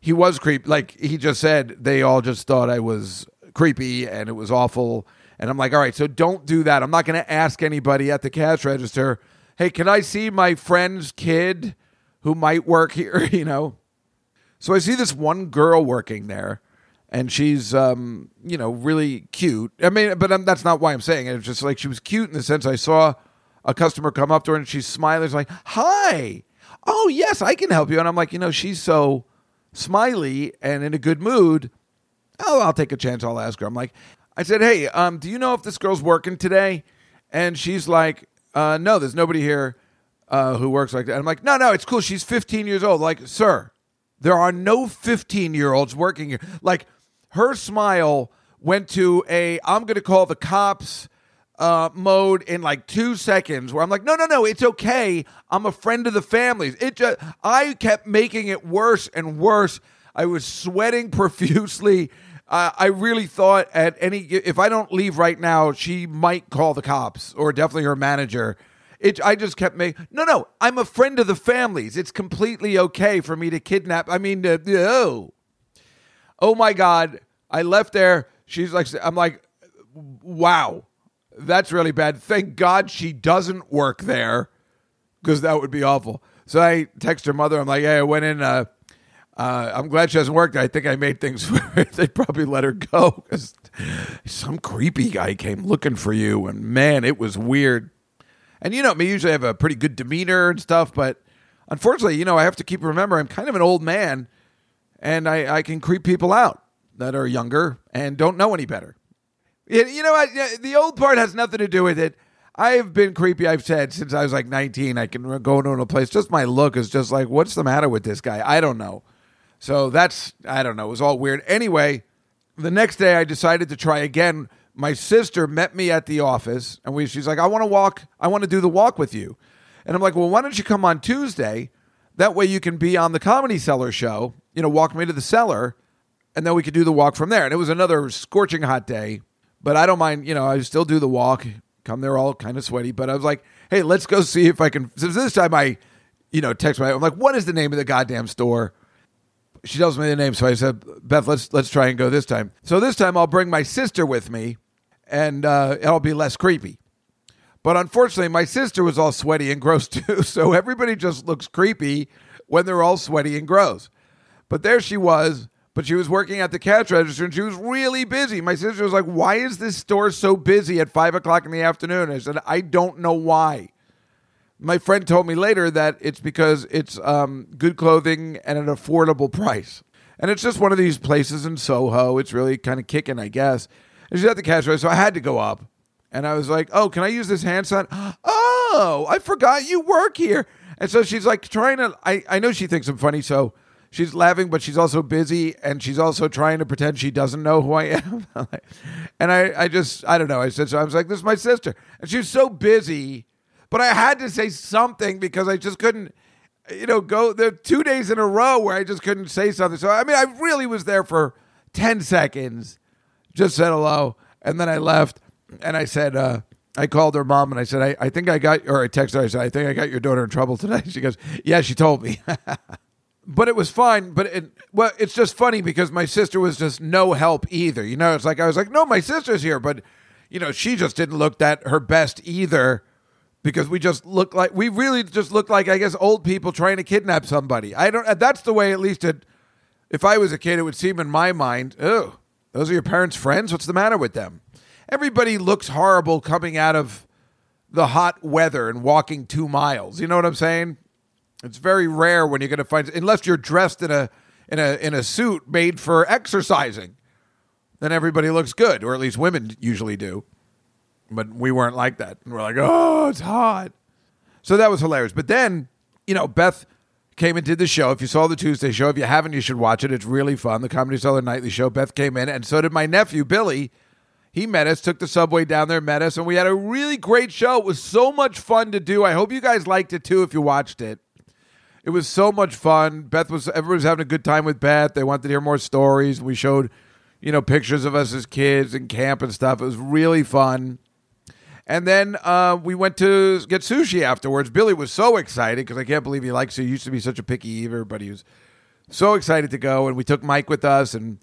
he was creepy. Like he just said, they all just thought I was creepy and it was awful. And I'm like, all right, so don't do that. I'm not going to ask anybody at the cash register, hey, can I see my friend's kid who might work here? You know? So I see this one girl working there, and she's, um, you know, really cute. I mean, but I'm, that's not why I'm saying it. It's just like she was cute in the sense I saw a customer come up to her and she's smiling. She's like, hi. Oh, yes, I can help you. And I'm like, you know, she's so smiley and in a good mood. Oh, I'll take a chance. I'll ask her. I'm like, I said, hey, um, do you know if this girl's working today? And she's like, uh, no, there's nobody here uh, who works like that. I'm like, no, no, it's cool. She's 15 years old. Like, sir, there are no 15 year olds working here. Like, her smile went to a I'm going to call the cops uh, mode in like two seconds where I'm like, no, no, no, it's okay. I'm a friend of the families. It just, I kept making it worse and worse. I was sweating profusely. Uh, I really thought at any if I don't leave right now, she might call the cops or definitely her manager. It, I just kept making no, no. I'm a friend of the families. It's completely okay for me to kidnap. I mean, uh, oh, oh my god! I left there. She's like, I'm like, wow, that's really bad. Thank God she doesn't work there because that would be awful. So I text her mother. I'm like, hey, I went in. Uh, uh, I'm glad she hasn't worked. I think I made things. they probably let her go because some creepy guy came looking for you, and man, it was weird. And you know me, usually have a pretty good demeanor and stuff, but unfortunately, you know, I have to keep remember I'm kind of an old man, and I, I can creep people out that are younger and don't know any better. You know what? The old part has nothing to do with it. I've been creepy, I've said, since I was like 19. I can go into a place. Just my look is just like, what's the matter with this guy? I don't know. So that's, I don't know. It was all weird. Anyway, the next day I decided to try again. My sister met me at the office and we, she's like, I want to walk. I want to do the walk with you. And I'm like, well, why don't you come on Tuesday? That way you can be on the Comedy Cellar show, you know, walk me to the cellar, and then we could do the walk from there. And it was another scorching hot day but I don't mind. You know, I still do the walk. come there all kind of sweaty. But I was like, hey, let's go see if I can. So this time I, you know, text my. I'm like, what is the name of the goddamn store? She tells me the name, so I said, Beth, let's let's try and go this time. So this time I'll bring my sister with me, and uh, it'll be less creepy. But unfortunately, my sister was all sweaty and gross too. So everybody just looks creepy when they're all sweaty and gross. But there she was, but she was working at the cash register and she was really busy. My sister was like, Why is this store so busy at five o'clock in the afternoon? I said, I don't know why. My friend told me later that it's because it's um, good clothing and an affordable price. And it's just one of these places in Soho. It's really kind of kicking, I guess. And she's at the cash register, so I had to go up. And I was like, oh, can I use this hand sign? Oh, I forgot you work here. And so she's like trying to, I, I know she thinks I'm funny, so she's laughing, but she's also busy and she's also trying to pretend she doesn't know who I am. and I, I just, I don't know. I said, so I was like, this is my sister. And she was so busy, but I had to say something because I just couldn't, you know, go there two days in a row where I just couldn't say something. So, I mean, I really was there for 10 seconds, just said hello. And then I left and I said, uh, I called her mom and I said, I, I think I got, or I texted her, I said, I think I got your daughter in trouble today. She goes, Yeah, she told me. but it was fine. But it, well, it's just funny because my sister was just no help either. You know, it's like, I was like, No, my sister's here. But, you know, she just didn't look that her best either because we just look like, we really just look like, I guess, old people trying to kidnap somebody. I don't, that's the way, at least it, if I was a kid, it would seem in my mind, oh, those are your parents' friends? What's the matter with them? Everybody looks horrible coming out of the hot weather and walking two miles. You know what I'm saying? It's very rare when you're going to find, unless you're dressed in a in a in a suit made for exercising, then everybody looks good, or at least women usually do. But we weren't like that. And we're like, oh, it's hot. So that was hilarious. But then, you know, Beth came and did the show. If you saw the Tuesday show, if you haven't, you should watch it. It's really fun. The Comedy Cellar Nightly Show. Beth came in, and so did my nephew Billy he met us, took the subway down there, met us, and we had a really great show. It was so much fun to do. I hope you guys liked it too if you watched it. It was so much fun. Beth was everyone was having a good time with Beth. They wanted to hear more stories. We showed, you know, pictures of us as kids and camp and stuff. It was really fun. And then uh, we went to get sushi afterwards. Billy was so excited because I can't believe he likes it. He used to be such a picky eater, but he was so excited to go. And we took Mike with us, and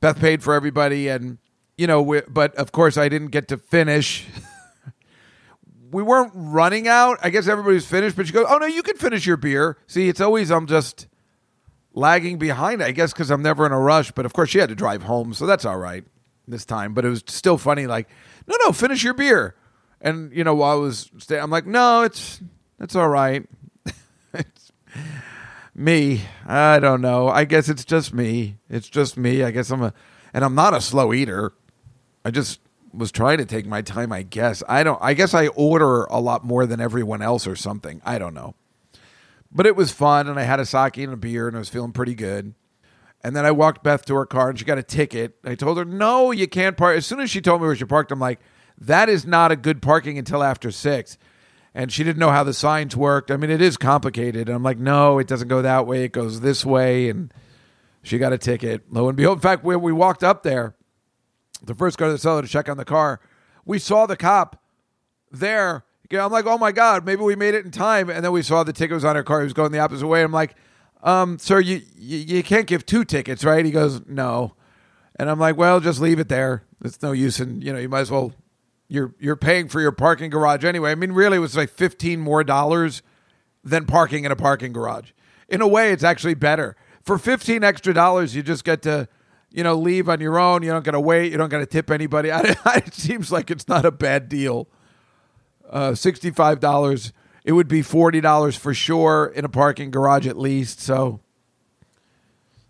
Beth paid for everybody. And you know, but of course I didn't get to finish. we weren't running out. I guess everybody's finished, but she goes, "Oh no, you can finish your beer." See, it's always I'm just lagging behind. I guess because I'm never in a rush. But of course, she had to drive home, so that's all right this time. But it was still funny. Like, no, no, finish your beer. And you know, while I was I'm like, no, it's it's all right. it's me. I don't know. I guess it's just me. It's just me. I guess I'm a, and I'm not a slow eater. I just was trying to take my time, I guess. I don't I guess I order a lot more than everyone else or something. I don't know. But it was fun and I had a sake and a beer and I was feeling pretty good. And then I walked Beth to her car and she got a ticket. I told her, "No, you can't park." As soon as she told me where she parked, I'm like, "That is not a good parking until after 6." And she didn't know how the signs worked. I mean, it is complicated. And I'm like, "No, it doesn't go that way. It goes this way." And she got a ticket. Lo and behold, in fact, when we walked up there, the first car to the cellar to check on the car, we saw the cop there. I'm like, oh my god, maybe we made it in time. And then we saw the ticket was on her car. He was going the opposite way. I'm like, um, sir, you, you you can't give two tickets, right? He goes, no. And I'm like, well, just leave it there. It's no use, and you know, you might as well. You're you're paying for your parking garage anyway. I mean, really, it was like fifteen more dollars than parking in a parking garage. In a way, it's actually better. For fifteen extra dollars, you just get to you know, leave on your own. You don't got to wait. You don't got to tip anybody. it seems like it's not a bad deal. Uh, Sixty-five dollars. It would be forty dollars for sure in a parking garage at least. So,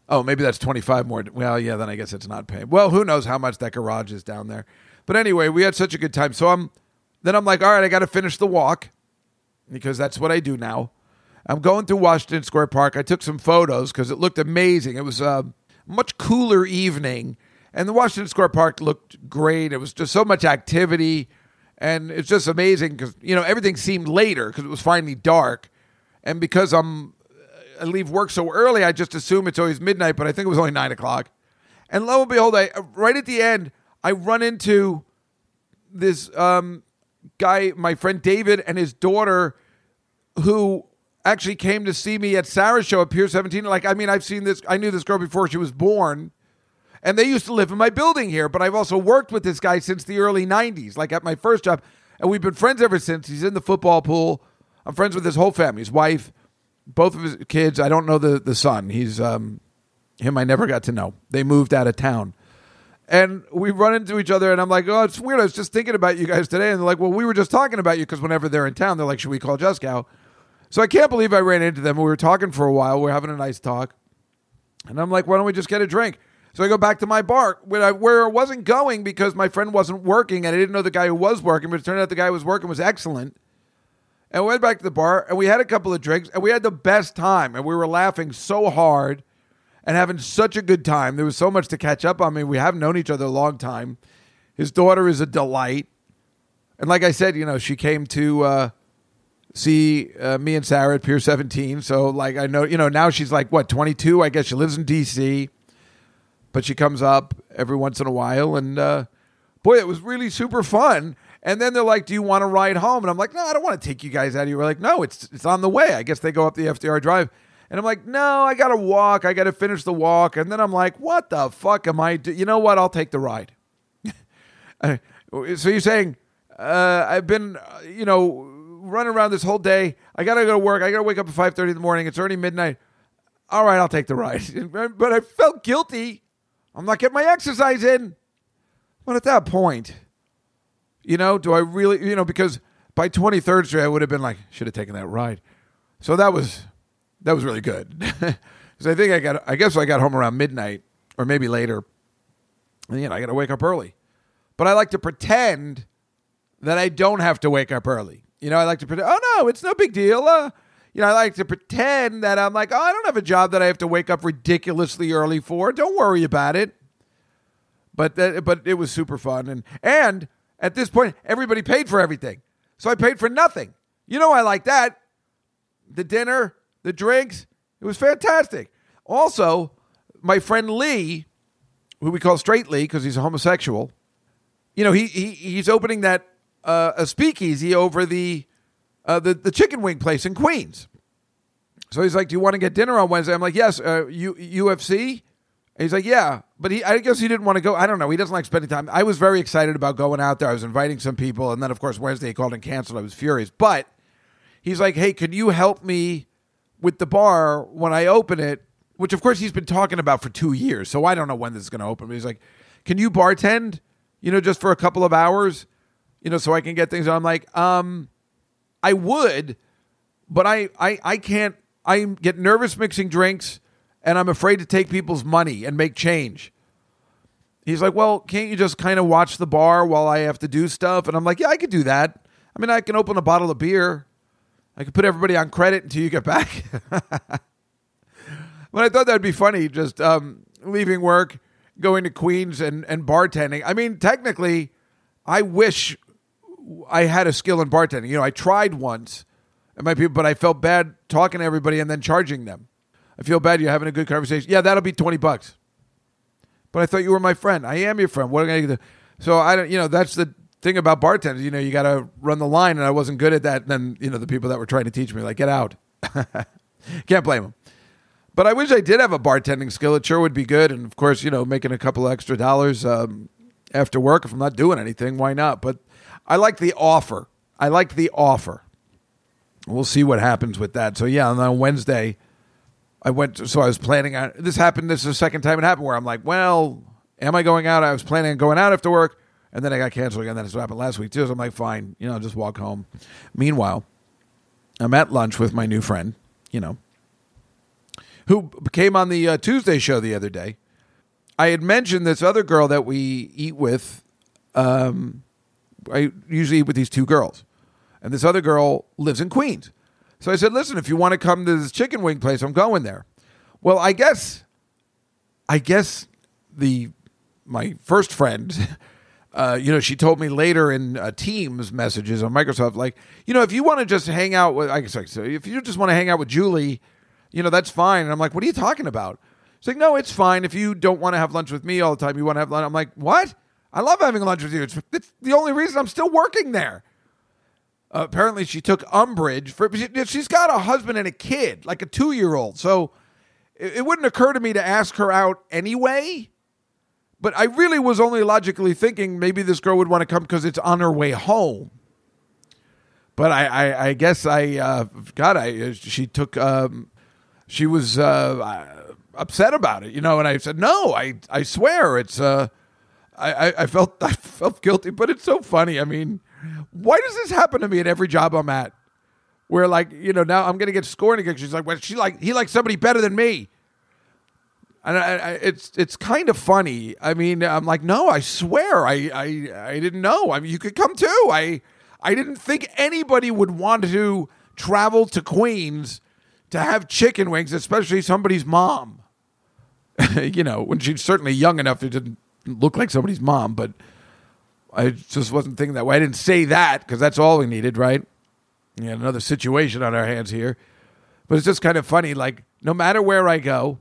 oh, maybe that's twenty-five more. Well, yeah, then I guess it's not paying. Well, who knows how much that garage is down there? But anyway, we had such a good time. So I'm then I'm like, all right, I got to finish the walk because that's what I do now. I'm going through Washington Square Park. I took some photos because it looked amazing. It was. Uh, much cooler evening. And the Washington Square Park looked great. It was just so much activity. And it's just amazing because, you know, everything seemed later because it was finally dark. And because I'm, I leave work so early, I just assume it's always midnight, but I think it was only nine o'clock. And lo and behold, I, right at the end, I run into this um, guy, my friend David, and his daughter, who actually came to see me at Sarah's show at Pier 17. Like, I mean, I've seen this, I knew this girl before she was born, and they used to live in my building here, but I've also worked with this guy since the early 90s, like at my first job, and we've been friends ever since. He's in the football pool. I'm friends with his whole family, his wife, both of his kids. I don't know the, the son. He's, um, him, I never got to know. They moved out of town. And we run into each other, and I'm like, oh, it's weird. I was just thinking about you guys today. And they're like, well, we were just talking about you because whenever they're in town, they're like, should we call Juskow? So I can't believe I ran into them. We were talking for a while. We are having a nice talk. And I'm like, why don't we just get a drink? So I go back to my bar where I, where I wasn't going because my friend wasn't working and I didn't know the guy who was working, but it turned out the guy who was working was excellent. And we went back to the bar and we had a couple of drinks and we had the best time and we were laughing so hard and having such a good time. There was so much to catch up on. I mean, we have known each other a long time. His daughter is a delight. And like I said, you know, she came to uh, see uh, me and Sarah at Pier 17. So, like, I know, you know, now she's like, what, 22? I guess she lives in D.C., but she comes up every once in a while. And uh, boy, it was really super fun. And then they're like, "Do you want to ride home?" And I'm like, "No, I don't want to take you guys out of here." We're like, "No, it's it's on the way." I guess they go up the FDR Drive. And I'm like, no, I got to walk. I got to finish the walk. And then I'm like, what the fuck am I? You know what? I'll take the ride. so you're saying uh, I've been, uh, you know, running around this whole day. I got to go to work. I got to wake up at 5.30 in the morning. It's already midnight. All right, I'll take the ride. but I felt guilty. I'm not getting my exercise in. But at that point, you know, do I really, you know, because by 23rd Street, I would have been like, should have taken that ride. So that was that was really good. Because I think I got, I guess I got home around midnight or maybe later. And, you know, I got to wake up early. But I like to pretend that I don't have to wake up early. You know, I like to pretend, oh no, it's no big deal. Uh, you know, I like to pretend that I'm like, oh, I don't have a job that I have to wake up ridiculously early for. Don't worry about it. But that, but it was super fun, and and at this point, everybody paid for everything, so I paid for nothing. You know, I like that. The dinner, the drinks. It was fantastic. Also, my friend Lee, who we call Straight Lee because he's a homosexual, you know, he, he he's opening that uh, a speakeasy over the, uh, the the chicken wing place in Queens. So he's like, "Do you want to get dinner on Wednesday?" I'm like, "Yes." Uh, U- UFC. And he's like, "Yeah," but he I guess he didn't want to go. I don't know. He doesn't like spending time. I was very excited about going out there. I was inviting some people, and then of course Wednesday he called and canceled. I was furious, but he's like, "Hey, can you help me?" with the bar when I open it, which of course he's been talking about for two years. So I don't know when this is going to open. But he's like, "Can you bartend? You know, just for a couple of hours, you know, so I can get things." I'm like, um, I would, but I, I, I can't. I get nervous mixing drinks, and I'm afraid to take people's money and make change. He's like, "Well, can't you just kind of watch the bar while I have to do stuff?" And I'm like, "Yeah, I could do that. I mean, I can open a bottle of beer." I could put everybody on credit until you get back. but I thought that'd be funny, just um, leaving work, going to Queens and, and bartending. I mean, technically, I wish I had a skill in bartending. You know, I tried once, and my people, but I felt bad talking to everybody and then charging them. I feel bad you're having a good conversation. Yeah, that'll be twenty bucks. But I thought you were my friend. I am your friend. What am I going to do? So I don't. You know, that's the thing about bartenders, you know, you got to run the line, and I wasn't good at that. And then, you know, the people that were trying to teach me, like, get out. Can't blame them. But I wish I did have a bartending skill. It sure would be good. And of course, you know, making a couple extra dollars um, after work if I'm not doing anything, why not? But I like the offer. I like the offer. We'll see what happens with that. So yeah, on Wednesday, I went. To, so I was planning on this. Happened. This is the second time it happened where I'm like, well, am I going out? I was planning on going out after work. And then I got canceled again. That's what happened last week too. So I'm like, fine, you know, just walk home. Meanwhile, I'm at lunch with my new friend, you know, who came on the uh, Tuesday show the other day. I had mentioned this other girl that we eat with. Um, I usually eat with these two girls, and this other girl lives in Queens. So I said, "Listen, if you want to come to this chicken wing place, I'm going there." Well, I guess, I guess the my first friend uh, you know, she told me later in uh, Teams messages on Microsoft, like, you know, if you want to just hang out with, I guess, so if you just want to hang out with Julie, you know, that's fine. And I'm like, what are you talking about? She's like, no, it's fine. If you don't want to have lunch with me all the time, you want to have lunch. I'm like, what? I love having lunch with you. It's, the only reason I'm still working there. Uh, apparently, she took umbrage for. she- She's got a husband and a kid, like a two year old. So it, it wouldn't occur to me to ask her out anyway. But I really was only logically thinking maybe this girl would want to come because it's on her way home. But I, I, I guess I, uh, God, I, she took, um, she was uh, upset about it, you know. And I said, no, I, I swear, it's, uh, I, I, felt, I felt guilty, but it's so funny. I mean, why does this happen to me at every job I'm at? Where like, you know, now I'm gonna get scorned again. She's like, well, she like, he likes somebody better than me. And I, I, it's it's kind of funny. I mean, I'm like, no, I swear, I, I I didn't know. I mean, you could come too. I I didn't think anybody would want to travel to Queens to have chicken wings, especially somebody's mom. you know, when she's certainly young enough, it didn't look like somebody's mom, but I just wasn't thinking that way. I didn't say that because that's all we needed, right? We had another situation on our hands here. But it's just kind of funny. Like, no matter where I go,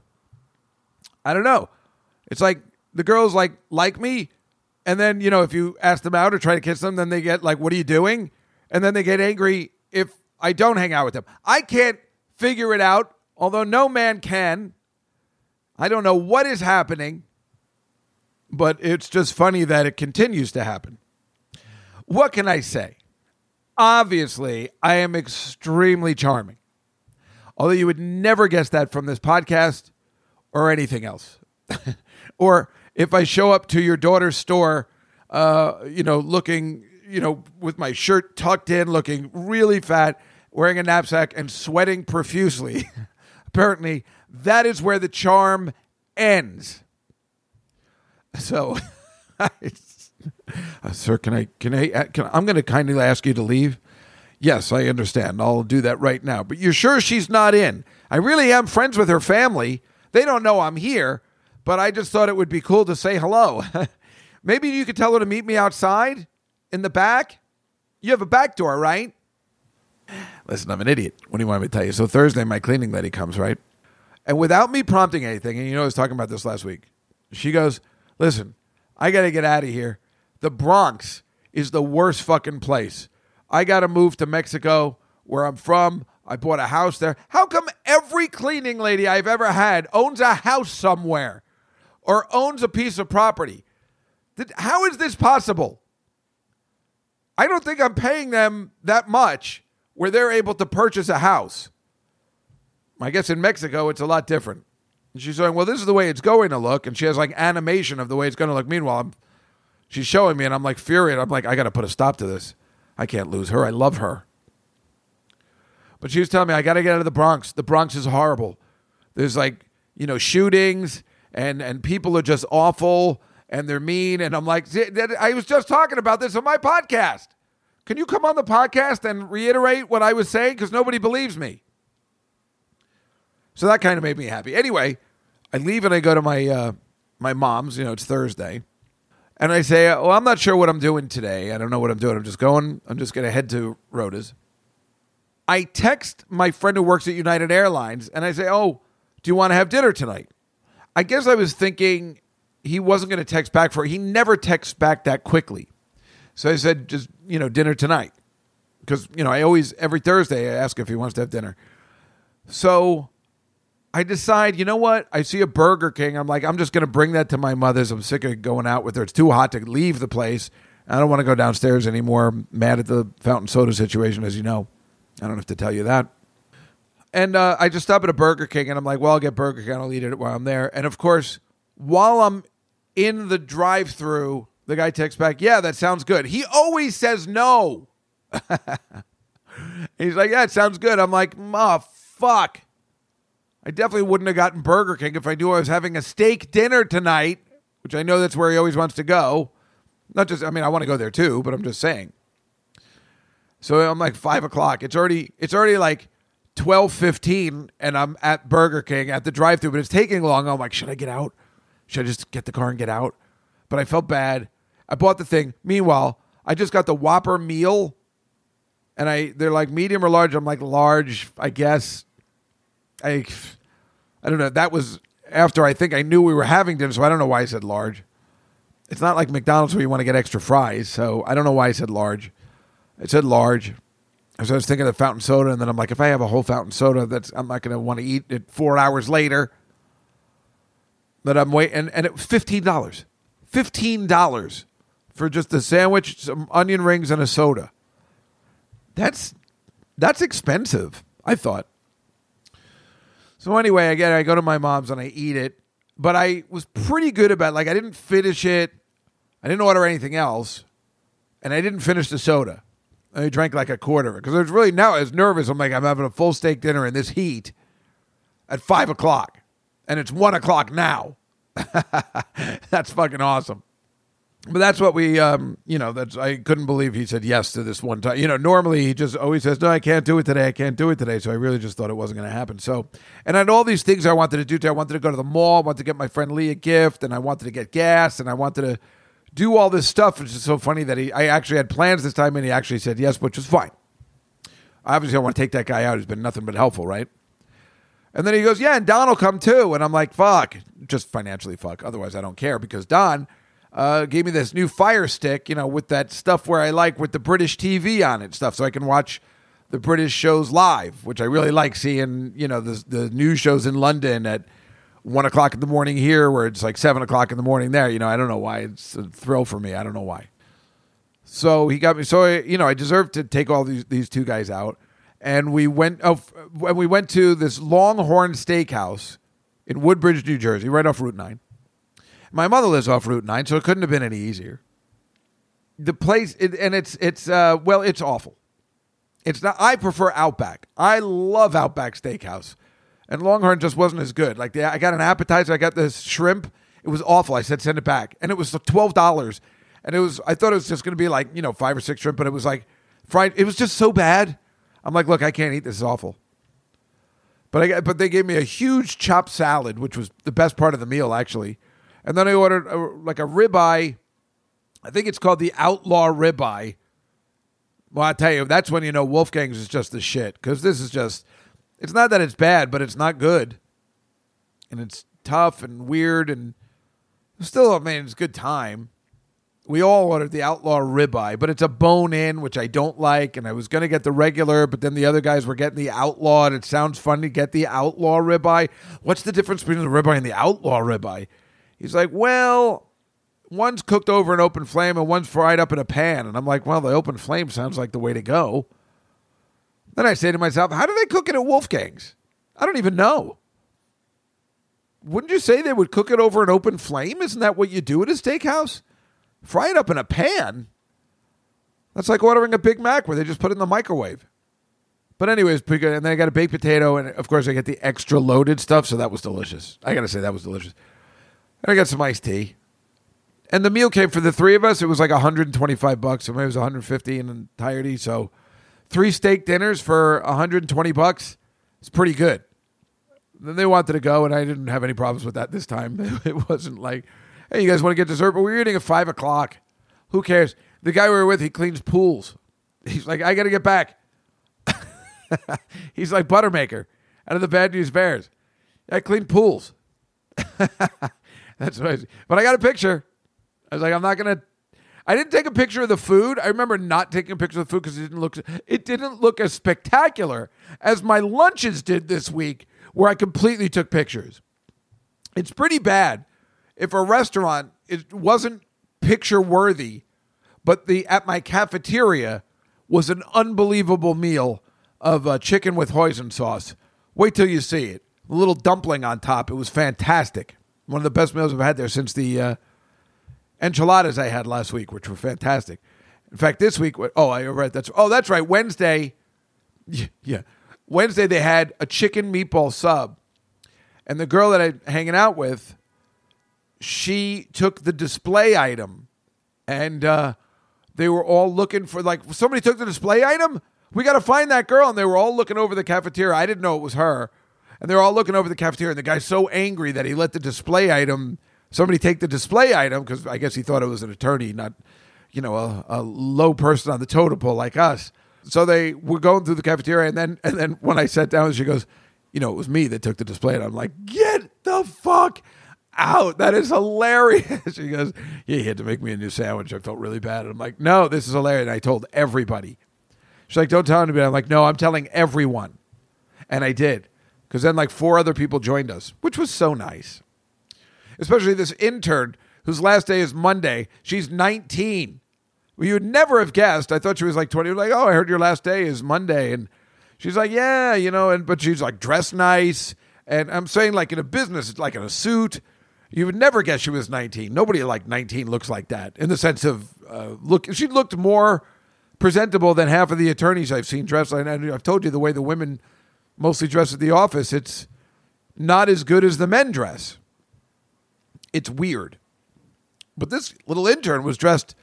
I don't know. It's like the girls like like me, and then you know if you ask them out or try to kiss them, then they get like, "What are you doing?" And then they get angry if I don't hang out with them. I can't figure it out, although no man can. I don't know what is happening, but it's just funny that it continues to happen. What can I say? Obviously, I am extremely charming. Although you would never guess that from this podcast or anything else. or if I show up to your daughter's store, uh, you know, looking, you know, with my shirt tucked in, looking really fat, wearing a knapsack, and sweating profusely. Apparently, that is where the charm ends. So, uh, sir, can I, can I, uh, can, I'm going to kindly ask you to leave. Yes, I understand. I'll do that right now. But you're sure she's not in? I really am friends with her family. They don't know I'm here, but I just thought it would be cool to say hello. Maybe you could tell her to meet me outside in the back. You have a back door, right? Listen, I'm an idiot. What do you want me to tell you? So Thursday, my cleaning lady comes, right? And without me prompting anything, and you know I was talking about this last week, she goes, Listen, I got to get out of here. The Bronx is the worst fucking place. I got to move to Mexico, where I'm from. I bought a house there. How come every cleaning lady I've ever had owns a house somewhere or owns a piece of property? How is this possible? I don't think I'm paying them that much where they're able to purchase a house. I guess in Mexico it's a lot different. And she's saying, "Well, this is the way it's going to look," and she has like animation of the way it's going to look. Meanwhile, I'm, she's showing me, and I'm like furious. I'm like, I got to put a stop to this. I can't lose her. I love her. But she was telling me I got to get out of the Bronx. The Bronx is horrible. There's like you know shootings, and and people are just awful, and they're mean. And I'm like, I was just talking about this on my podcast. Can you come on the podcast and reiterate what I was saying? Because nobody believes me. So that kind of made me happy. Anyway, I leave and I go to my uh, my mom's. You know, it's Thursday, and I say, "Oh, I'm not sure what I'm doing today. I don't know what I'm doing. I'm just going. I'm just going to head to Rhoda's." I text my friend who works at United Airlines, and I say, "Oh, do you want to have dinner tonight?" I guess I was thinking he wasn't going to text back for. He never texts back that quickly, so I said, "Just you know, dinner tonight." Because you know, I always every Thursday I ask if he wants to have dinner. So I decide, you know what? I see a Burger King. I'm like, I'm just going to bring that to my mother's. I'm sick of going out with her. It's too hot to leave the place. I don't want to go downstairs anymore. I'm mad at the fountain soda situation, as you know. I don't have to tell you that. And uh, I just stop at a Burger King and I'm like, well, I'll get Burger King. I'll eat it while I'm there. And of course, while I'm in the drive through, the guy texts back, yeah, that sounds good. He always says no. He's like, yeah, it sounds good. I'm like, oh, fuck. I definitely wouldn't have gotten Burger King if I knew I was having a steak dinner tonight, which I know that's where he always wants to go. Not just, I mean, I want to go there too, but I'm just saying. So I'm like five o'clock. It's already, it's already like twelve fifteen, and I'm at Burger King at the drive-through, but it's taking long. I'm like, should I get out? Should I just get the car and get out? But I felt bad. I bought the thing. Meanwhile, I just got the Whopper meal, and I they're like medium or large. I'm like large, I guess. I I don't know. That was after I think I knew we were having dinner, so I don't know why I said large. It's not like McDonald's where you want to get extra fries, so I don't know why I said large. I said large. So I was thinking of fountain soda, and then I'm like, if I have a whole fountain soda, that's I'm not going to want to eat it four hours later. That I'm waiting, and, and it was fifteen dollars, fifteen dollars for just a sandwich, some onion rings, and a soda. That's that's expensive. I thought. So anyway, again, I go to my mom's and I eat it, but I was pretty good about like I didn't finish it. I didn't order anything else, and I didn't finish the soda. I drank like a quarter of it because I was really now I was nervous. I'm like I'm having a full steak dinner in this heat at five o'clock, and it's one o'clock now. that's fucking awesome. But that's what we, um, you know, that's I couldn't believe he said yes to this one time. You know, normally he just always says, "No, I can't do it today. I can't do it today." So I really just thought it wasn't going to happen. So, and I had all these things I wanted to do. Today. I wanted to go to the mall. I wanted to get my friend Lee a gift, and I wanted to get gas, and I wanted to do all this stuff. Which is so funny that he, I actually had plans this time, and he actually said yes, which is fine. Obviously, I want to take that guy out. He's been nothing but helpful, right? And then he goes, "Yeah, and Don will come too." And I'm like, "Fuck, just financially fuck. Otherwise, I don't care because Don." Uh, gave me this new Fire Stick, you know, with that stuff where I like with the British TV on it stuff, so I can watch the British shows live, which I really like seeing. You know, the the news shows in London at one o'clock in the morning here, where it's like seven o'clock in the morning there. You know, I don't know why it's a thrill for me. I don't know why. So he got me. So I, you know, I deserve to take all these these two guys out, and we went. Oh, and we went to this Longhorn Steakhouse in Woodbridge, New Jersey, right off Route Nine. My mother lives off Route Nine, so it couldn't have been any easier. The place, it, and it's it's uh, well, it's awful. It's not. I prefer Outback. I love Outback Steakhouse, and Longhorn just wasn't as good. Like I got an appetizer, I got this shrimp. It was awful. I said send it back, and it was twelve dollars. And it was. I thought it was just going to be like you know five or six shrimp, but it was like fried. It was just so bad. I'm like, look, I can't eat this. It's awful. But I but they gave me a huge chopped salad, which was the best part of the meal actually. And then I ordered a, like a ribeye. I think it's called the Outlaw Ribeye. Well, I tell you, that's when you know Wolfgang's is just the shit because this is just. It's not that it's bad, but it's not good, and it's tough and weird, and still, I mean, it's good time. We all ordered the Outlaw Ribeye, but it's a bone in, which I don't like, and I was gonna get the regular, but then the other guys were getting the Outlaw, and it sounds fun to get the Outlaw Ribeye. What's the difference between the ribeye and the Outlaw Ribeye? He's like, well, one's cooked over an open flame and one's fried up in a pan. And I'm like, well, the open flame sounds like the way to go. Then I say to myself, how do they cook it at Wolfgang's? I don't even know. Wouldn't you say they would cook it over an open flame? Isn't that what you do at a steakhouse? Fry it up in a pan. That's like ordering a Big Mac where they just put it in the microwave. But anyways. And then I got a baked potato, and of course I get the extra loaded stuff, so that was delicious. I gotta say that was delicious. And I got some iced tea. And the meal came for the three of us. It was like 125 bucks. So maybe it was 150 in entirety. So three steak dinners for 120 bucks. It's pretty good. Then they wanted to go, and I didn't have any problems with that this time. It wasn't like, hey, you guys want to get dessert? But we were eating at five o'clock. Who cares? The guy we were with, he cleans pools. He's like, I got to get back. He's like Buttermaker out of the Bad News Bears. I clean pools. That's what I, but I got a picture. I was like, I'm not gonna. I didn't take a picture of the food. I remember not taking a picture of the food because it didn't look. It didn't look as spectacular as my lunches did this week, where I completely took pictures. It's pretty bad if a restaurant it wasn't picture worthy, but the at my cafeteria was an unbelievable meal of uh, chicken with hoisin sauce. Wait till you see it. A little dumpling on top. It was fantastic. One of the best meals I've had there since the uh, enchiladas I had last week, which were fantastic. In fact, this week, oh, I read that's oh, that's right. Wednesday, yeah, Wednesday they had a chicken meatball sub, and the girl that I'm hanging out with, she took the display item, and uh, they were all looking for like somebody took the display item. We got to find that girl, and they were all looking over the cafeteria. I didn't know it was her and they're all looking over the cafeteria. And the guy's so angry that he let the display item somebody take the display item because I guess he thought it was an attorney, not you know a, a low person on the totem pole like us. So they were going through the cafeteria, and then and then when I sat down, she goes, "You know, it was me that took the display." And I'm like, "Get the fuck!" out. That is hilarious. She goes, Yeah, he had to make me a new sandwich. I felt really bad. And I'm like, No, this is hilarious. And I told everybody. She's like, don't tell anybody. I'm like, no, I'm telling everyone. And I did. Because then, like, four other people joined us, which was so nice. Especially this intern whose last day is Monday. She's 19. Well, you would never have guessed. I thought she was like 20. Like, oh, I heard your last day is Monday. And she's like, yeah, you know, and but she's like dressed nice. And I'm saying, like, in a business, like in a suit. You would never guess she was 19. Nobody like 19 looks like that in the sense of uh, look. She looked more presentable than half of the attorneys I've seen dressed. And I've told you the way the women mostly dress at the office, it's not as good as the men dress. It's weird. But this little intern was dressed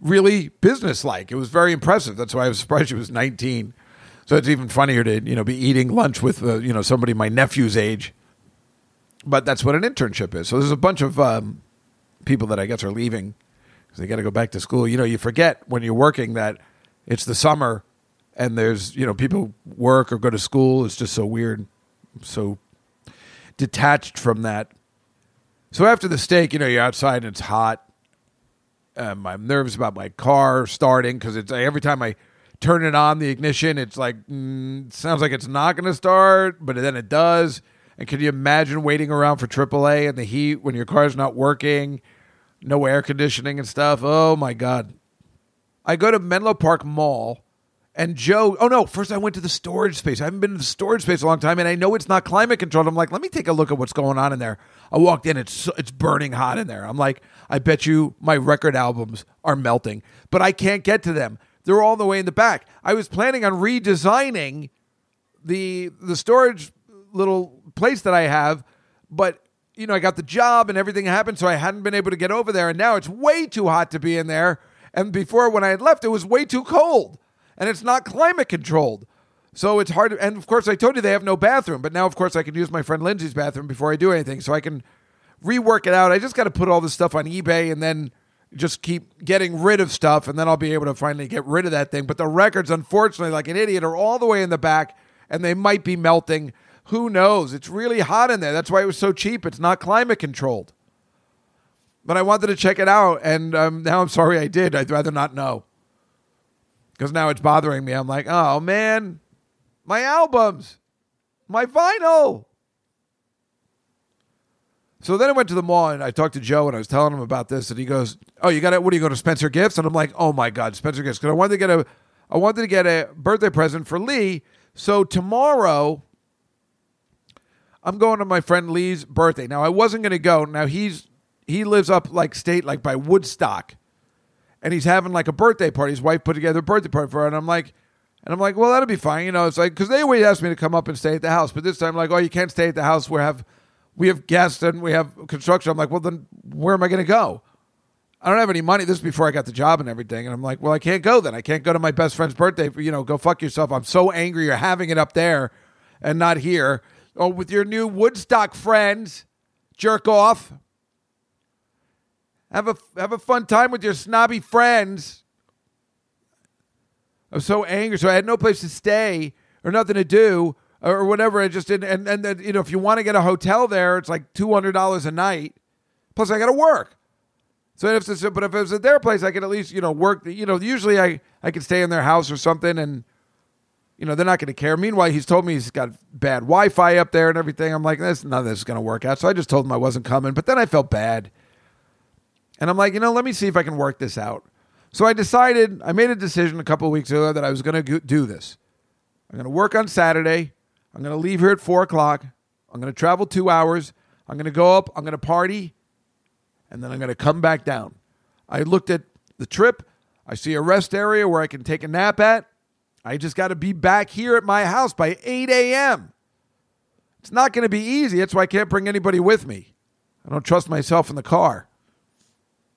really businesslike. It was very impressive. That's why I was surprised she was 19. So it's even funnier to you know be eating lunch with uh, you know somebody my nephew's age but that's what an internship is. So there's a bunch of um, people that I guess are leaving because they got to go back to school. You know, you forget when you're working that it's the summer and there's you know people work or go to school. It's just so weird, so detached from that. So after the steak, you know, you're outside and it's hot. Um, I'm nervous about my car starting because it's every time I turn it on the ignition, it's like mm, sounds like it's not going to start, but then it does and can you imagine waiting around for AAA in the heat when your car's not working, no air conditioning and stuff? Oh my God. I go to Menlo Park Mall and Joe, oh no, first I went to the storage space. I haven't been to the storage space a long time and I know it's not climate controlled. I'm like, let me take a look at what's going on in there. I walked in, it's it's burning hot in there. I'm like, I bet you my record albums are melting, but I can't get to them. They're all the way in the back. I was planning on redesigning the the storage little place that I have, but you know, I got the job and everything happened, so I hadn't been able to get over there. And now it's way too hot to be in there. And before, when I had left, it was way too cold, and it's not climate controlled. So it's hard. To, and of course, I told you they have no bathroom, but now, of course, I can use my friend Lindsay's bathroom before I do anything, so I can rework it out. I just got to put all this stuff on eBay and then just keep getting rid of stuff, and then I'll be able to finally get rid of that thing. But the records, unfortunately, like an idiot, are all the way in the back, and they might be melting. Who knows? It's really hot in there. That's why it was so cheap. It's not climate controlled. But I wanted to check it out, and um, now I'm sorry I did. I'd rather not know. Because now it's bothering me. I'm like, oh man, my albums, my vinyl. So then I went to the mall and I talked to Joe and I was telling him about this, and he goes, "Oh, you got it? What do you go to Spencer Gifts?" And I'm like, "Oh my God, Spencer Gifts!" Because I wanted to get a, I wanted to get a birthday present for Lee. So tomorrow, I'm going to my friend Lee's birthday. Now I wasn't going to go. Now he's he lives up like state like by Woodstock, and he's having like a birthday party. His wife put together a birthday party for her, and I'm like, and I'm like, well, that'll be fine. You know, it's like because they always ask me to come up and stay at the house, but this time like, oh, you can't stay at the house. We have we have guests and we have construction. I'm like, well, then where am I going to go? I don't have any money. This is before I got the job and everything. And I'm like, well, I can't go then. I can't go to my best friend's birthday. You know, go fuck yourself. I'm so angry you're having it up there and not here or with your new Woodstock friends, jerk off. Have a have a fun time with your snobby friends. I was so angry, so I had no place to stay or nothing to do or whatever. I just didn't. And and then, you know, if you want to get a hotel there, it's like two hundred dollars a night. Plus, I got to work. So if it's, but if it was at their place, I could at least you know work. You know, usually I I could stay in their house or something and you know, they're not going to care. Meanwhile, he's told me he's got bad Wi Fi up there and everything. I'm like, this, none of this is going to work out. So I just told him I wasn't coming. But then I felt bad. And I'm like, you know, let me see if I can work this out. So I decided, I made a decision a couple weeks ago that I was going to do this. I'm going to work on Saturday. I'm going to leave here at four o'clock. I'm going to travel two hours. I'm going to go up. I'm going to party. And then I'm going to come back down. I looked at the trip. I see a rest area where I can take a nap at. I just got to be back here at my house by 8 a.m. It's not going to be easy. That's why I can't bring anybody with me. I don't trust myself in the car.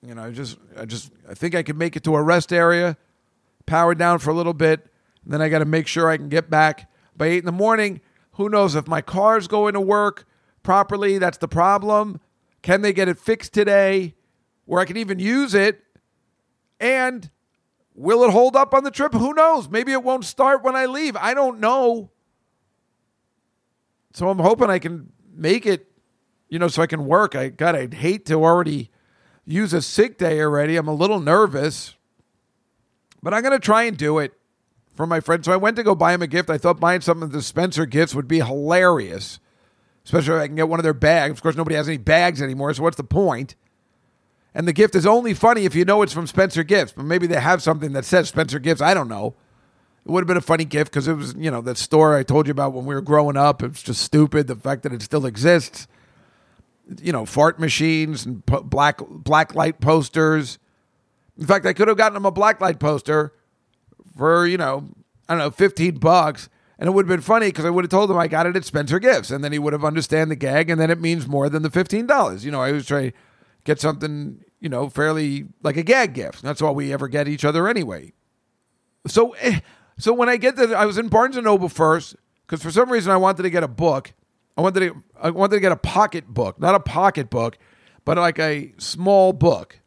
You know, I just, I just, I think I can make it to a rest area, power down for a little bit, then I got to make sure I can get back by eight in the morning. Who knows if my car's going to work properly? That's the problem. Can they get it fixed today, where I can even use it? And Will it hold up on the trip? Who knows? Maybe it won't start when I leave. I don't know. So I'm hoping I can make it, you know, so I can work. I God, I'd hate to already use a sick day already. I'm a little nervous. But I'm gonna try and do it. for my friend. So I went to go buy him a gift. I thought buying some of the Spencer gifts would be hilarious, especially if I can get one of their bags. Of course, nobody has any bags anymore, so what's the point? And the gift is only funny if you know it's from Spencer Gifts, but maybe they have something that says Spencer Gifts. I don't know. It would have been a funny gift because it was, you know, that store I told you about when we were growing up. It's just stupid. The fact that it still exists. You know, fart machines and po- black black light posters. In fact, I could have gotten him a black light poster for, you know, I don't know, 15 bucks. And it would have been funny because I would have told him I got it at Spencer Gifts. And then he would have understand the gag. And then it means more than the $15. You know, I was trying to get something, you know, fairly like a gag gift. That's all we ever get each other anyway. So, eh, so when I get there, I was in Barnes and Noble first because for some reason I wanted to get a book. I wanted to, I wanted to get a pocket book, not a pocket book, but like a small book,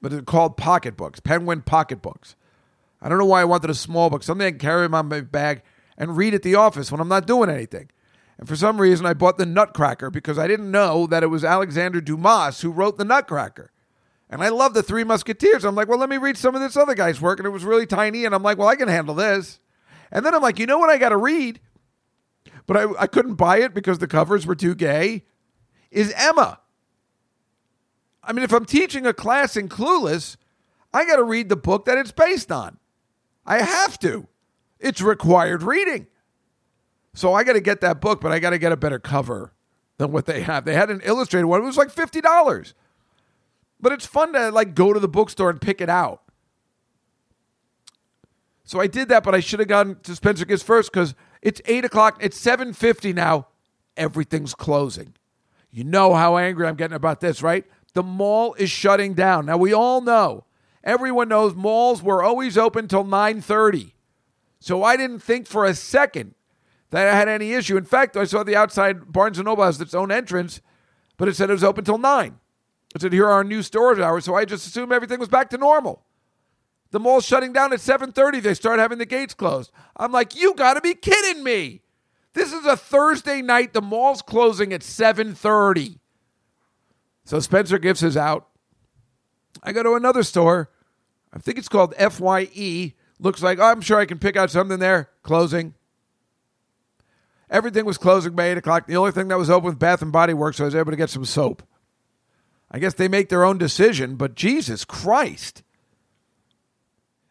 but it's called pocket books, Penguin pocket books. I don't know why I wanted a small book, something I can carry in my bag and read at the office when I'm not doing anything. And for some reason, I bought the Nutcracker because I didn't know that it was Alexander Dumas who wrote the Nutcracker. And I love the Three Musketeers. I'm like, well, let me read some of this other guy's work. And it was really tiny. And I'm like, well, I can handle this. And then I'm like, you know what I got to read? But I, I couldn't buy it because the covers were too gay. Is Emma. I mean, if I'm teaching a class in Clueless, I got to read the book that it's based on. I have to. It's required reading. So I got to get that book, but I got to get a better cover than what they have. They had an illustrated one. It was like fifty dollars, but it's fun to like go to the bookstore and pick it out. So I did that, but I should have gone to Spencer Gifts first because it's eight o'clock. It's seven fifty now. Everything's closing. You know how angry I'm getting about this, right? The mall is shutting down. Now we all know. Everyone knows malls were always open till nine thirty. So I didn't think for a second that I had any issue. In fact, I saw the outside Barnes and Noble has its own entrance, but it said it was open till nine. It said here are our new storage hours, so I just assumed everything was back to normal. The mall's shutting down at 7:30. They start having the gates closed. I'm like, you got to be kidding me! This is a Thursday night. The mall's closing at 7:30. So Spencer Gifts is out. I go to another store. I think it's called FYE. Looks like oh, I'm sure I can pick out something there. Closing. Everything was closing by eight o'clock. The only thing that was open was Bath and Body Works, so I was able to get some soap. I guess they make their own decision, but Jesus Christ.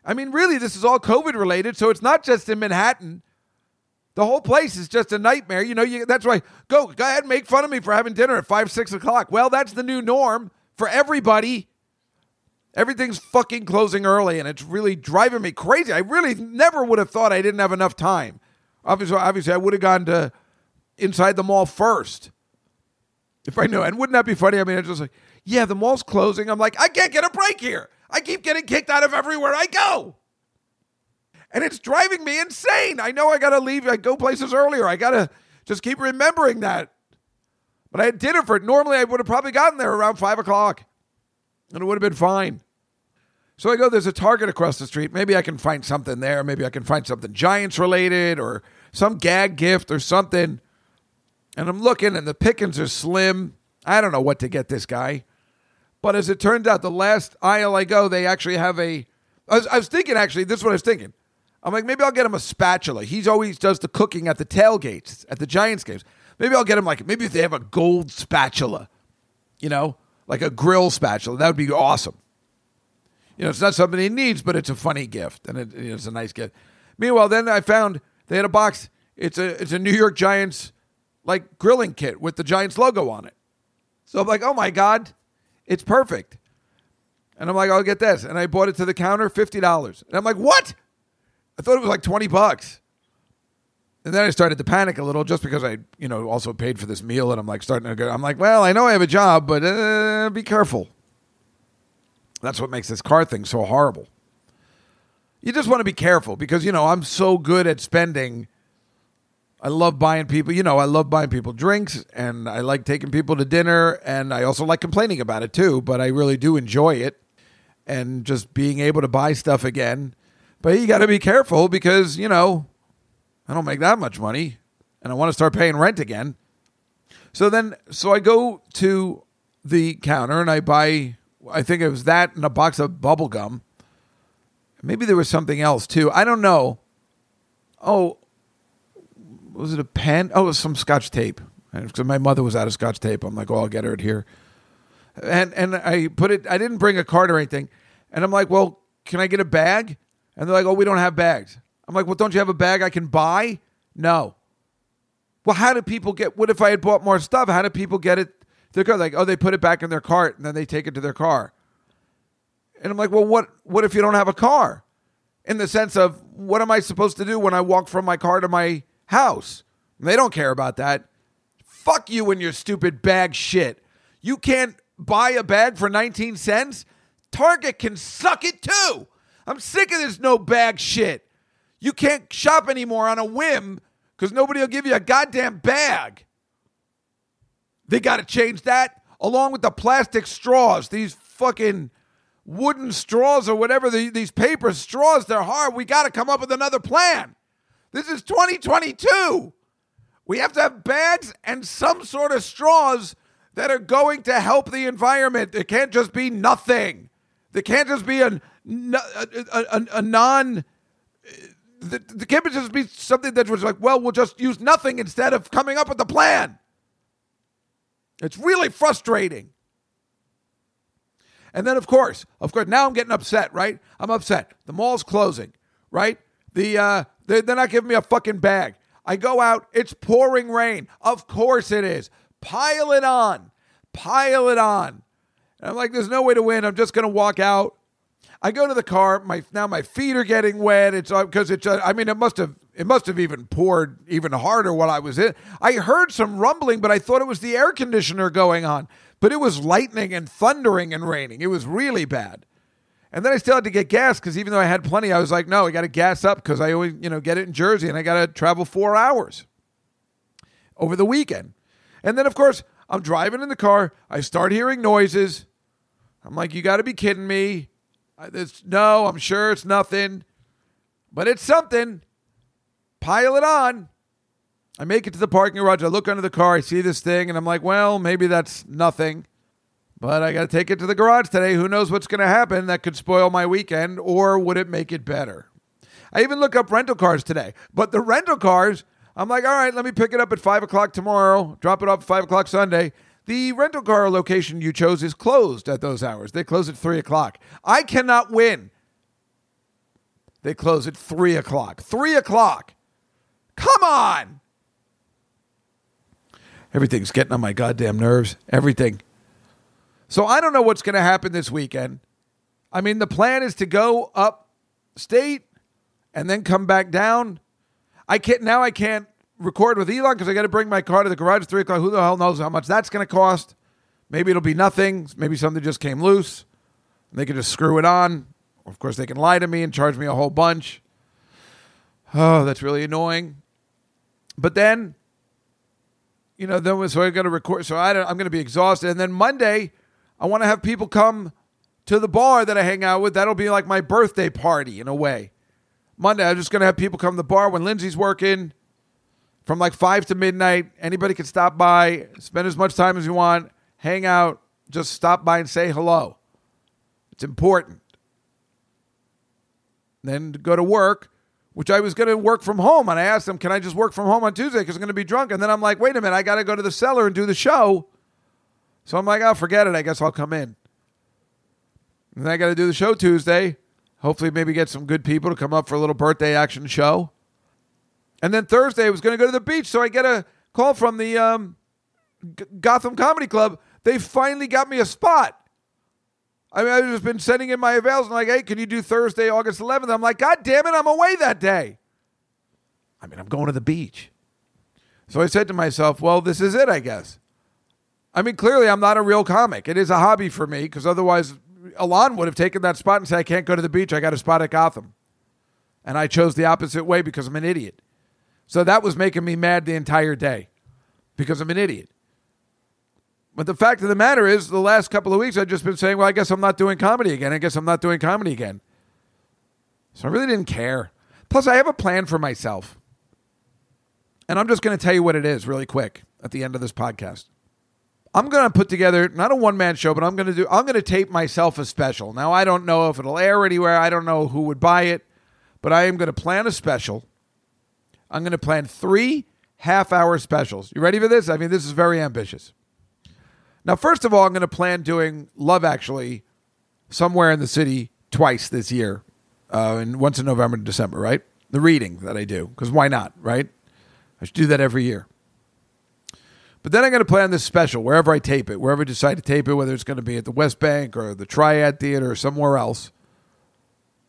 I mean, really, this is all COVID related, so it's not just in Manhattan. The whole place is just a nightmare. You know, you, that's why go go ahead and make fun of me for having dinner at five, six o'clock. Well, that's the new norm for everybody. Everything's fucking closing early, and it's really driving me crazy. I really never would have thought I didn't have enough time. Obviously, obviously, I would have gone to inside the mall first if I knew. And wouldn't that be funny? I mean, it's just like, yeah, the mall's closing. I'm like, I can't get a break here. I keep getting kicked out of everywhere I go. And it's driving me insane. I know I got to leave. I go places earlier. I got to just keep remembering that. But I had dinner for it. Normally, I would have probably gotten there around five o'clock and it would have been fine. So I go, there's a Target across the street. Maybe I can find something there. Maybe I can find something Giants related or some gag gift or something. And I'm looking, and the pickings are slim. I don't know what to get this guy. But as it turns out, the last aisle I go, they actually have a. I was, I was thinking, actually, this is what I was thinking. I'm like, maybe I'll get him a spatula. He's always does the cooking at the tailgates at the Giants games. Maybe I'll get him like, maybe if they have a gold spatula, you know, like a grill spatula. That would be awesome. You know, it's not something he needs, but it's a funny gift and it, it's a nice gift. Meanwhile, then I found they had a box. It's a it's a New York Giants like grilling kit with the Giants logo on it. So I'm like, oh my god, it's perfect. And I'm like, I'll get this, and I bought it to the counter, fifty dollars. And I'm like, what? I thought it was like twenty bucks. And then I started to panic a little, just because I, you know, also paid for this meal, and I'm like starting to go. I'm like, well, I know I have a job, but uh, be careful. That's what makes this car thing so horrible. You just want to be careful because, you know, I'm so good at spending. I love buying people, you know, I love buying people drinks and I like taking people to dinner and I also like complaining about it too, but I really do enjoy it and just being able to buy stuff again. But you got to be careful because, you know, I don't make that much money and I want to start paying rent again. So then, so I go to the counter and I buy I think it was that and a box of bubble gum. Maybe there was something else too. I don't know. oh, was it a pen? Oh, it was some scotch tape. Because my mother was out of scotch tape. I'm like, oh, I'll get her it here. And and I put it. I didn't bring a card or anything. And I'm like, well, can I get a bag? And they're like, oh, we don't have bags. I'm like, well, don't you have a bag I can buy? No. Well, how do people get? What if I had bought more stuff? How do people get it? They're like, oh, they put it back in their cart and then they take it to their car. And I'm like, well, what? What if you don't have a car? In the sense of, what am I supposed to do when I walk from my car to my house? They don't care about that. Fuck you and your stupid bag shit. You can't buy a bag for 19 cents. Target can suck it too. I'm sick of this no bag shit. You can't shop anymore on a whim because nobody will give you a goddamn bag. They got to change that along with the plastic straws. These fucking wooden straws or whatever, the, these paper straws, they're hard. We got to come up with another plan. This is 2022. We have to have bags and some sort of straws that are going to help the environment. It can't just be nothing. There can't just be a, a, a, a non. The, the can't just be something that was like, well, we'll just use nothing instead of coming up with a plan. It's really frustrating. And then, of course, of course, now I'm getting upset, right? I'm upset. The mall's closing, right? The uh, they're, they're not giving me a fucking bag. I go out, it's pouring rain. Of course it is. Pile it on, pile it on. And I'm like, there's no way to win. I'm just gonna walk out. I go to the car. My now my feet are getting wet. It's because uh, it's. Uh, I mean, it must have. It must have even poured even harder while I was in. I heard some rumbling, but I thought it was the air conditioner going on but it was lightning and thundering and raining. It was really bad. And then I still had to get gas because even though I had plenty, I was like, no, I got to gas up because I always, you know, get it in Jersey and I got to travel four hours over the weekend. And then, of course, I'm driving in the car. I start hearing noises. I'm like, you got to be kidding me. It's, no, I'm sure it's nothing, but it's something. Pile it on. I make it to the parking garage. I look under the car. I see this thing, and I'm like, well, maybe that's nothing. But I got to take it to the garage today. Who knows what's going to happen that could spoil my weekend, or would it make it better? I even look up rental cars today. But the rental cars, I'm like, all right, let me pick it up at 5 o'clock tomorrow, drop it off at 5 o'clock Sunday. The rental car location you chose is closed at those hours. They close at 3 o'clock. I cannot win. They close at 3 o'clock. 3 o'clock. Come on. Everything's getting on my goddamn nerves. Everything. So I don't know what's going to happen this weekend. I mean, the plan is to go up state and then come back down. I can't now. I can't record with Elon because I got to bring my car to the garage at three o'clock. Who the hell knows how much that's going to cost? Maybe it'll be nothing. Maybe something just came loose. And they can just screw it on. Of course, they can lie to me and charge me a whole bunch. Oh, that's really annoying. But then you know, then so I got to record. So I I'm going to be exhausted. And then Monday, I want to have people come to the bar that I hang out with. That'll be like my birthday party in a way. Monday, I'm just going to have people come to the bar when Lindsay's working from like five to midnight. Anybody can stop by, spend as much time as you want, hang out, just stop by and say hello. It's important. Then go to work which I was going to work from home. And I asked them, can I just work from home on Tuesday because I'm going to be drunk? And then I'm like, wait a minute, I got to go to the cellar and do the show. So I'm like, oh, forget it. I guess I'll come in. And then I got to do the show Tuesday. Hopefully, maybe get some good people to come up for a little birthday action show. And then Thursday, I was going to go to the beach. So I get a call from the um, G- Gotham Comedy Club. They finally got me a spot. I mean, I've just been sending in my avails and like, hey, can you do Thursday, August 11th? I'm like, God damn it, I'm away that day. I mean, I'm going to the beach. So I said to myself, well, this is it, I guess. I mean, clearly, I'm not a real comic. It is a hobby for me because otherwise, Alon would have taken that spot and said, I can't go to the beach. I got a spot at Gotham. And I chose the opposite way because I'm an idiot. So that was making me mad the entire day because I'm an idiot. But the fact of the matter is, the last couple of weeks, I've just been saying, well, I guess I'm not doing comedy again. I guess I'm not doing comedy again. So I really didn't care. Plus, I have a plan for myself. And I'm just going to tell you what it is really quick at the end of this podcast. I'm going to put together not a one man show, but I'm going to do, I'm going to tape myself a special. Now, I don't know if it'll air anywhere. I don't know who would buy it, but I am going to plan a special I'm going to plan three half hour specials. You ready for this? I mean, this is very ambitious. Now, first of all, I'm going to plan doing Love Actually somewhere in the city twice this year, uh, and once in November and December, right? The reading that I do, because why not, right? I should do that every year. But then I'm going to play on this special wherever I tape it, wherever I decide to tape it, whether it's going to be at the West Bank or the Triad Theater or somewhere else,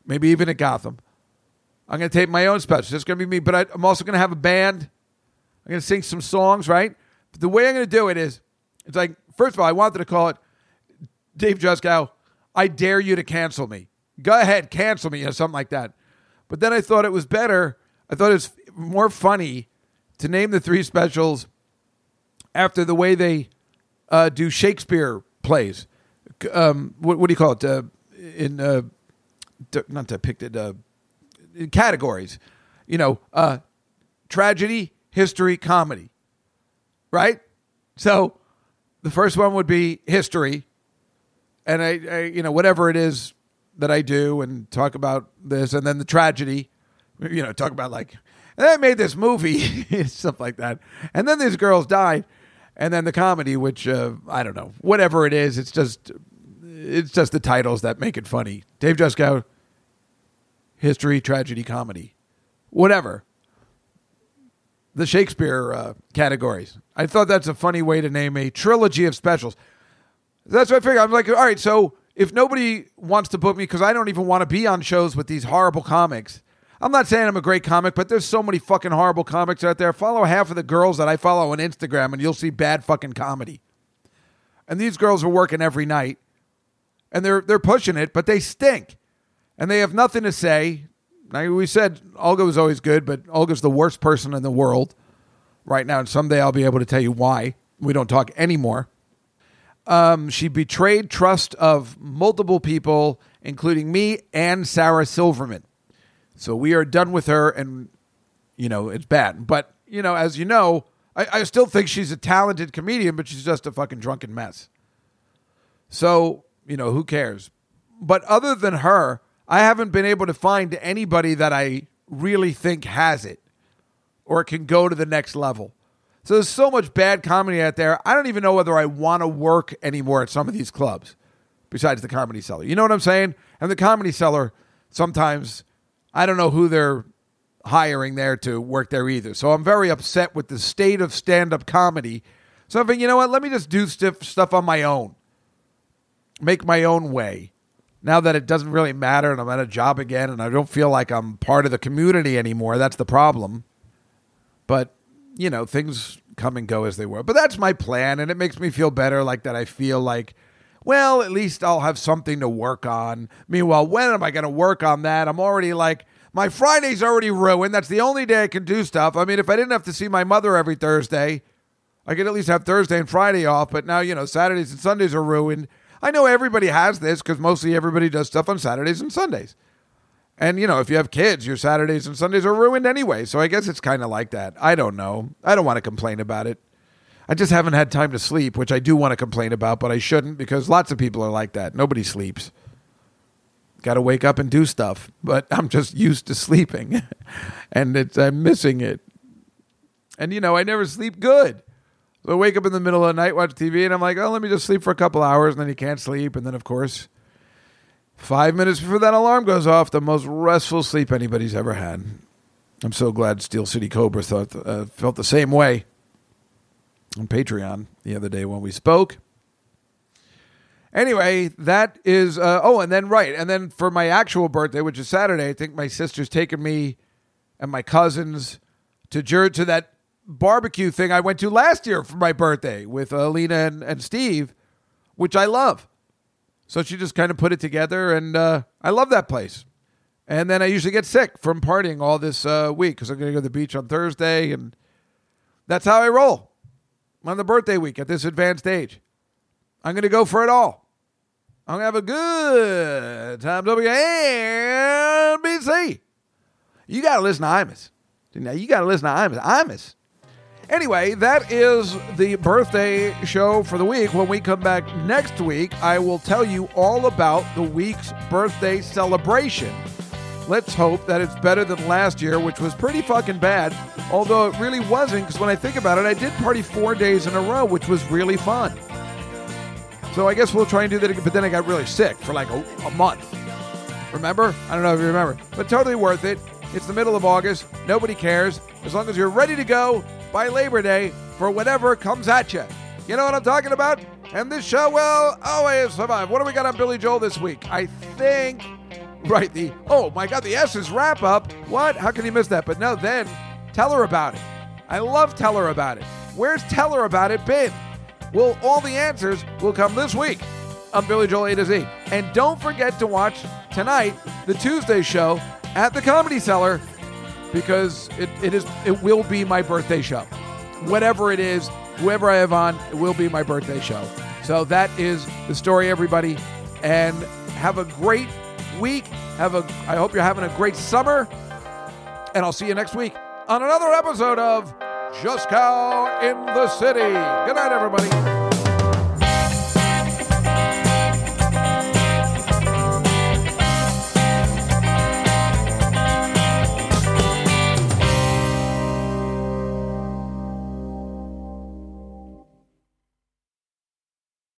maybe even at Gotham. I'm going to tape my own special. It's going to be me, but I, I'm also going to have a band. I'm going to sing some songs, right? But the way I'm going to do it is, it's like, first of all, I wanted to call it Dave Juskow, I dare you to cancel me. Go ahead, cancel me, or something like that. But then I thought it was better. I thought it was more funny to name the three specials after the way they uh, do Shakespeare plays. Um, what, what, do you call it? Uh, in uh, not depicted uh, categories, you know, uh, tragedy, history, comedy, right? So the first one would be history, and I, I, you know, whatever it is that I do, and talk about this, and then the tragedy, you know, talk about like, I made this movie, stuff like that, and then these girls died, and then the comedy, which uh, I don't know, whatever it is, it's just, it's just the titles that make it funny. Dave Juskow, history, tragedy, comedy, whatever. The Shakespeare uh, categories. I thought that's a funny way to name a trilogy of specials. That's what I figured. I'm like, all right, so if nobody wants to book me because I don't even want to be on shows with these horrible comics. I'm not saying I'm a great comic, but there's so many fucking horrible comics out there. Follow half of the girls that I follow on Instagram and you'll see bad fucking comedy. And these girls are working every night and they're they're pushing it, but they stink. And they have nothing to say. Now we said Olga was always good, but Olga's the worst person in the world right now, and someday I'll be able to tell you why. We don't talk anymore. Um, she betrayed trust of multiple people, including me and Sarah Silverman. So we are done with her, and you know it's bad. But you know, as you know, I, I still think she's a talented comedian, but she's just a fucking drunken mess. So you know, who cares? But other than her, I haven't been able to find anybody that I really think has it or can go to the next level. So there's so much bad comedy out there. I don't even know whether I want to work anymore at some of these clubs besides the comedy cellar. You know what I'm saying? And the comedy cellar, sometimes I don't know who they're hiring there to work there either. So I'm very upset with the state of stand up comedy. So I'm thinking, you know what? Let me just do stuff, stuff on my own, make my own way. Now that it doesn't really matter and I'm at a job again and I don't feel like I'm part of the community anymore, that's the problem. But you know, things come and go as they were. But that's my plan, and it makes me feel better like that. I feel like, well, at least I'll have something to work on. Meanwhile, when am I going to work on that? I'm already like, my Friday's already ruined. That's the only day I can do stuff. I mean, if I didn't have to see my mother every Thursday, I could at least have Thursday and Friday off. But now, you know, Saturdays and Sundays are ruined. I know everybody has this because mostly everybody does stuff on Saturdays and Sundays. And you know, if you have kids, your Saturdays and Sundays are ruined anyway. So I guess it's kind of like that. I don't know. I don't want to complain about it. I just haven't had time to sleep, which I do want to complain about, but I shouldn't because lots of people are like that. Nobody sleeps. Got to wake up and do stuff, but I'm just used to sleeping, and it's I'm missing it. And you know, I never sleep good. So I wake up in the middle of the night, watch TV, and I'm like, oh, let me just sleep for a couple hours, and then you can't sleep, and then of course Five minutes before that alarm goes off, the most restful sleep anybody's ever had. I'm so glad Steel City Cobra thought uh, felt the same way on Patreon the other day when we spoke. Anyway, that is uh, oh, and then right, and then for my actual birthday, which is Saturday, I think my sister's taking me and my cousins to Jer- to that barbecue thing I went to last year for my birthday with Alina and, and Steve, which I love. So she just kind of put it together, and uh, I love that place. And then I usually get sick from partying all this uh, week because I'm going to go to the beach on Thursday, and that's how I roll on the birthday week at this advanced age. I'm going to go for it all. I'm going to have a good time. WNBC. You got to listen to Imus. Now, you got to listen to Imus. Imus Anyway, that is the birthday show for the week. When we come back next week, I will tell you all about the week's birthday celebration. Let's hope that it's better than last year, which was pretty fucking bad. Although it really wasn't, because when I think about it, I did party four days in a row, which was really fun. So I guess we'll try and do that again. But then I got really sick for like a, a month. Remember? I don't know if you remember, but totally worth it. It's the middle of August. Nobody cares as long as you're ready to go by Labor Day for whatever comes at you. You know what I'm talking about? And this show will always survive. What do we got on Billy Joel this week? I think, right, the, oh my God, the S's wrap up. What? How can you miss that? But no, then tell her about it. I love Tell Her About It. Where's Tell Her About It been? Well, all the answers will come this week on Billy Joel A to Z. And don't forget to watch tonight the Tuesday show at the Comedy Cellar because it, it is it will be my birthday show. Whatever it is, whoever I have on, it will be my birthday show. So that is the story, everybody. And have a great week. Have a I hope you're having a great summer. And I'll see you next week on another episode of Juskow in the City. Good night, everybody.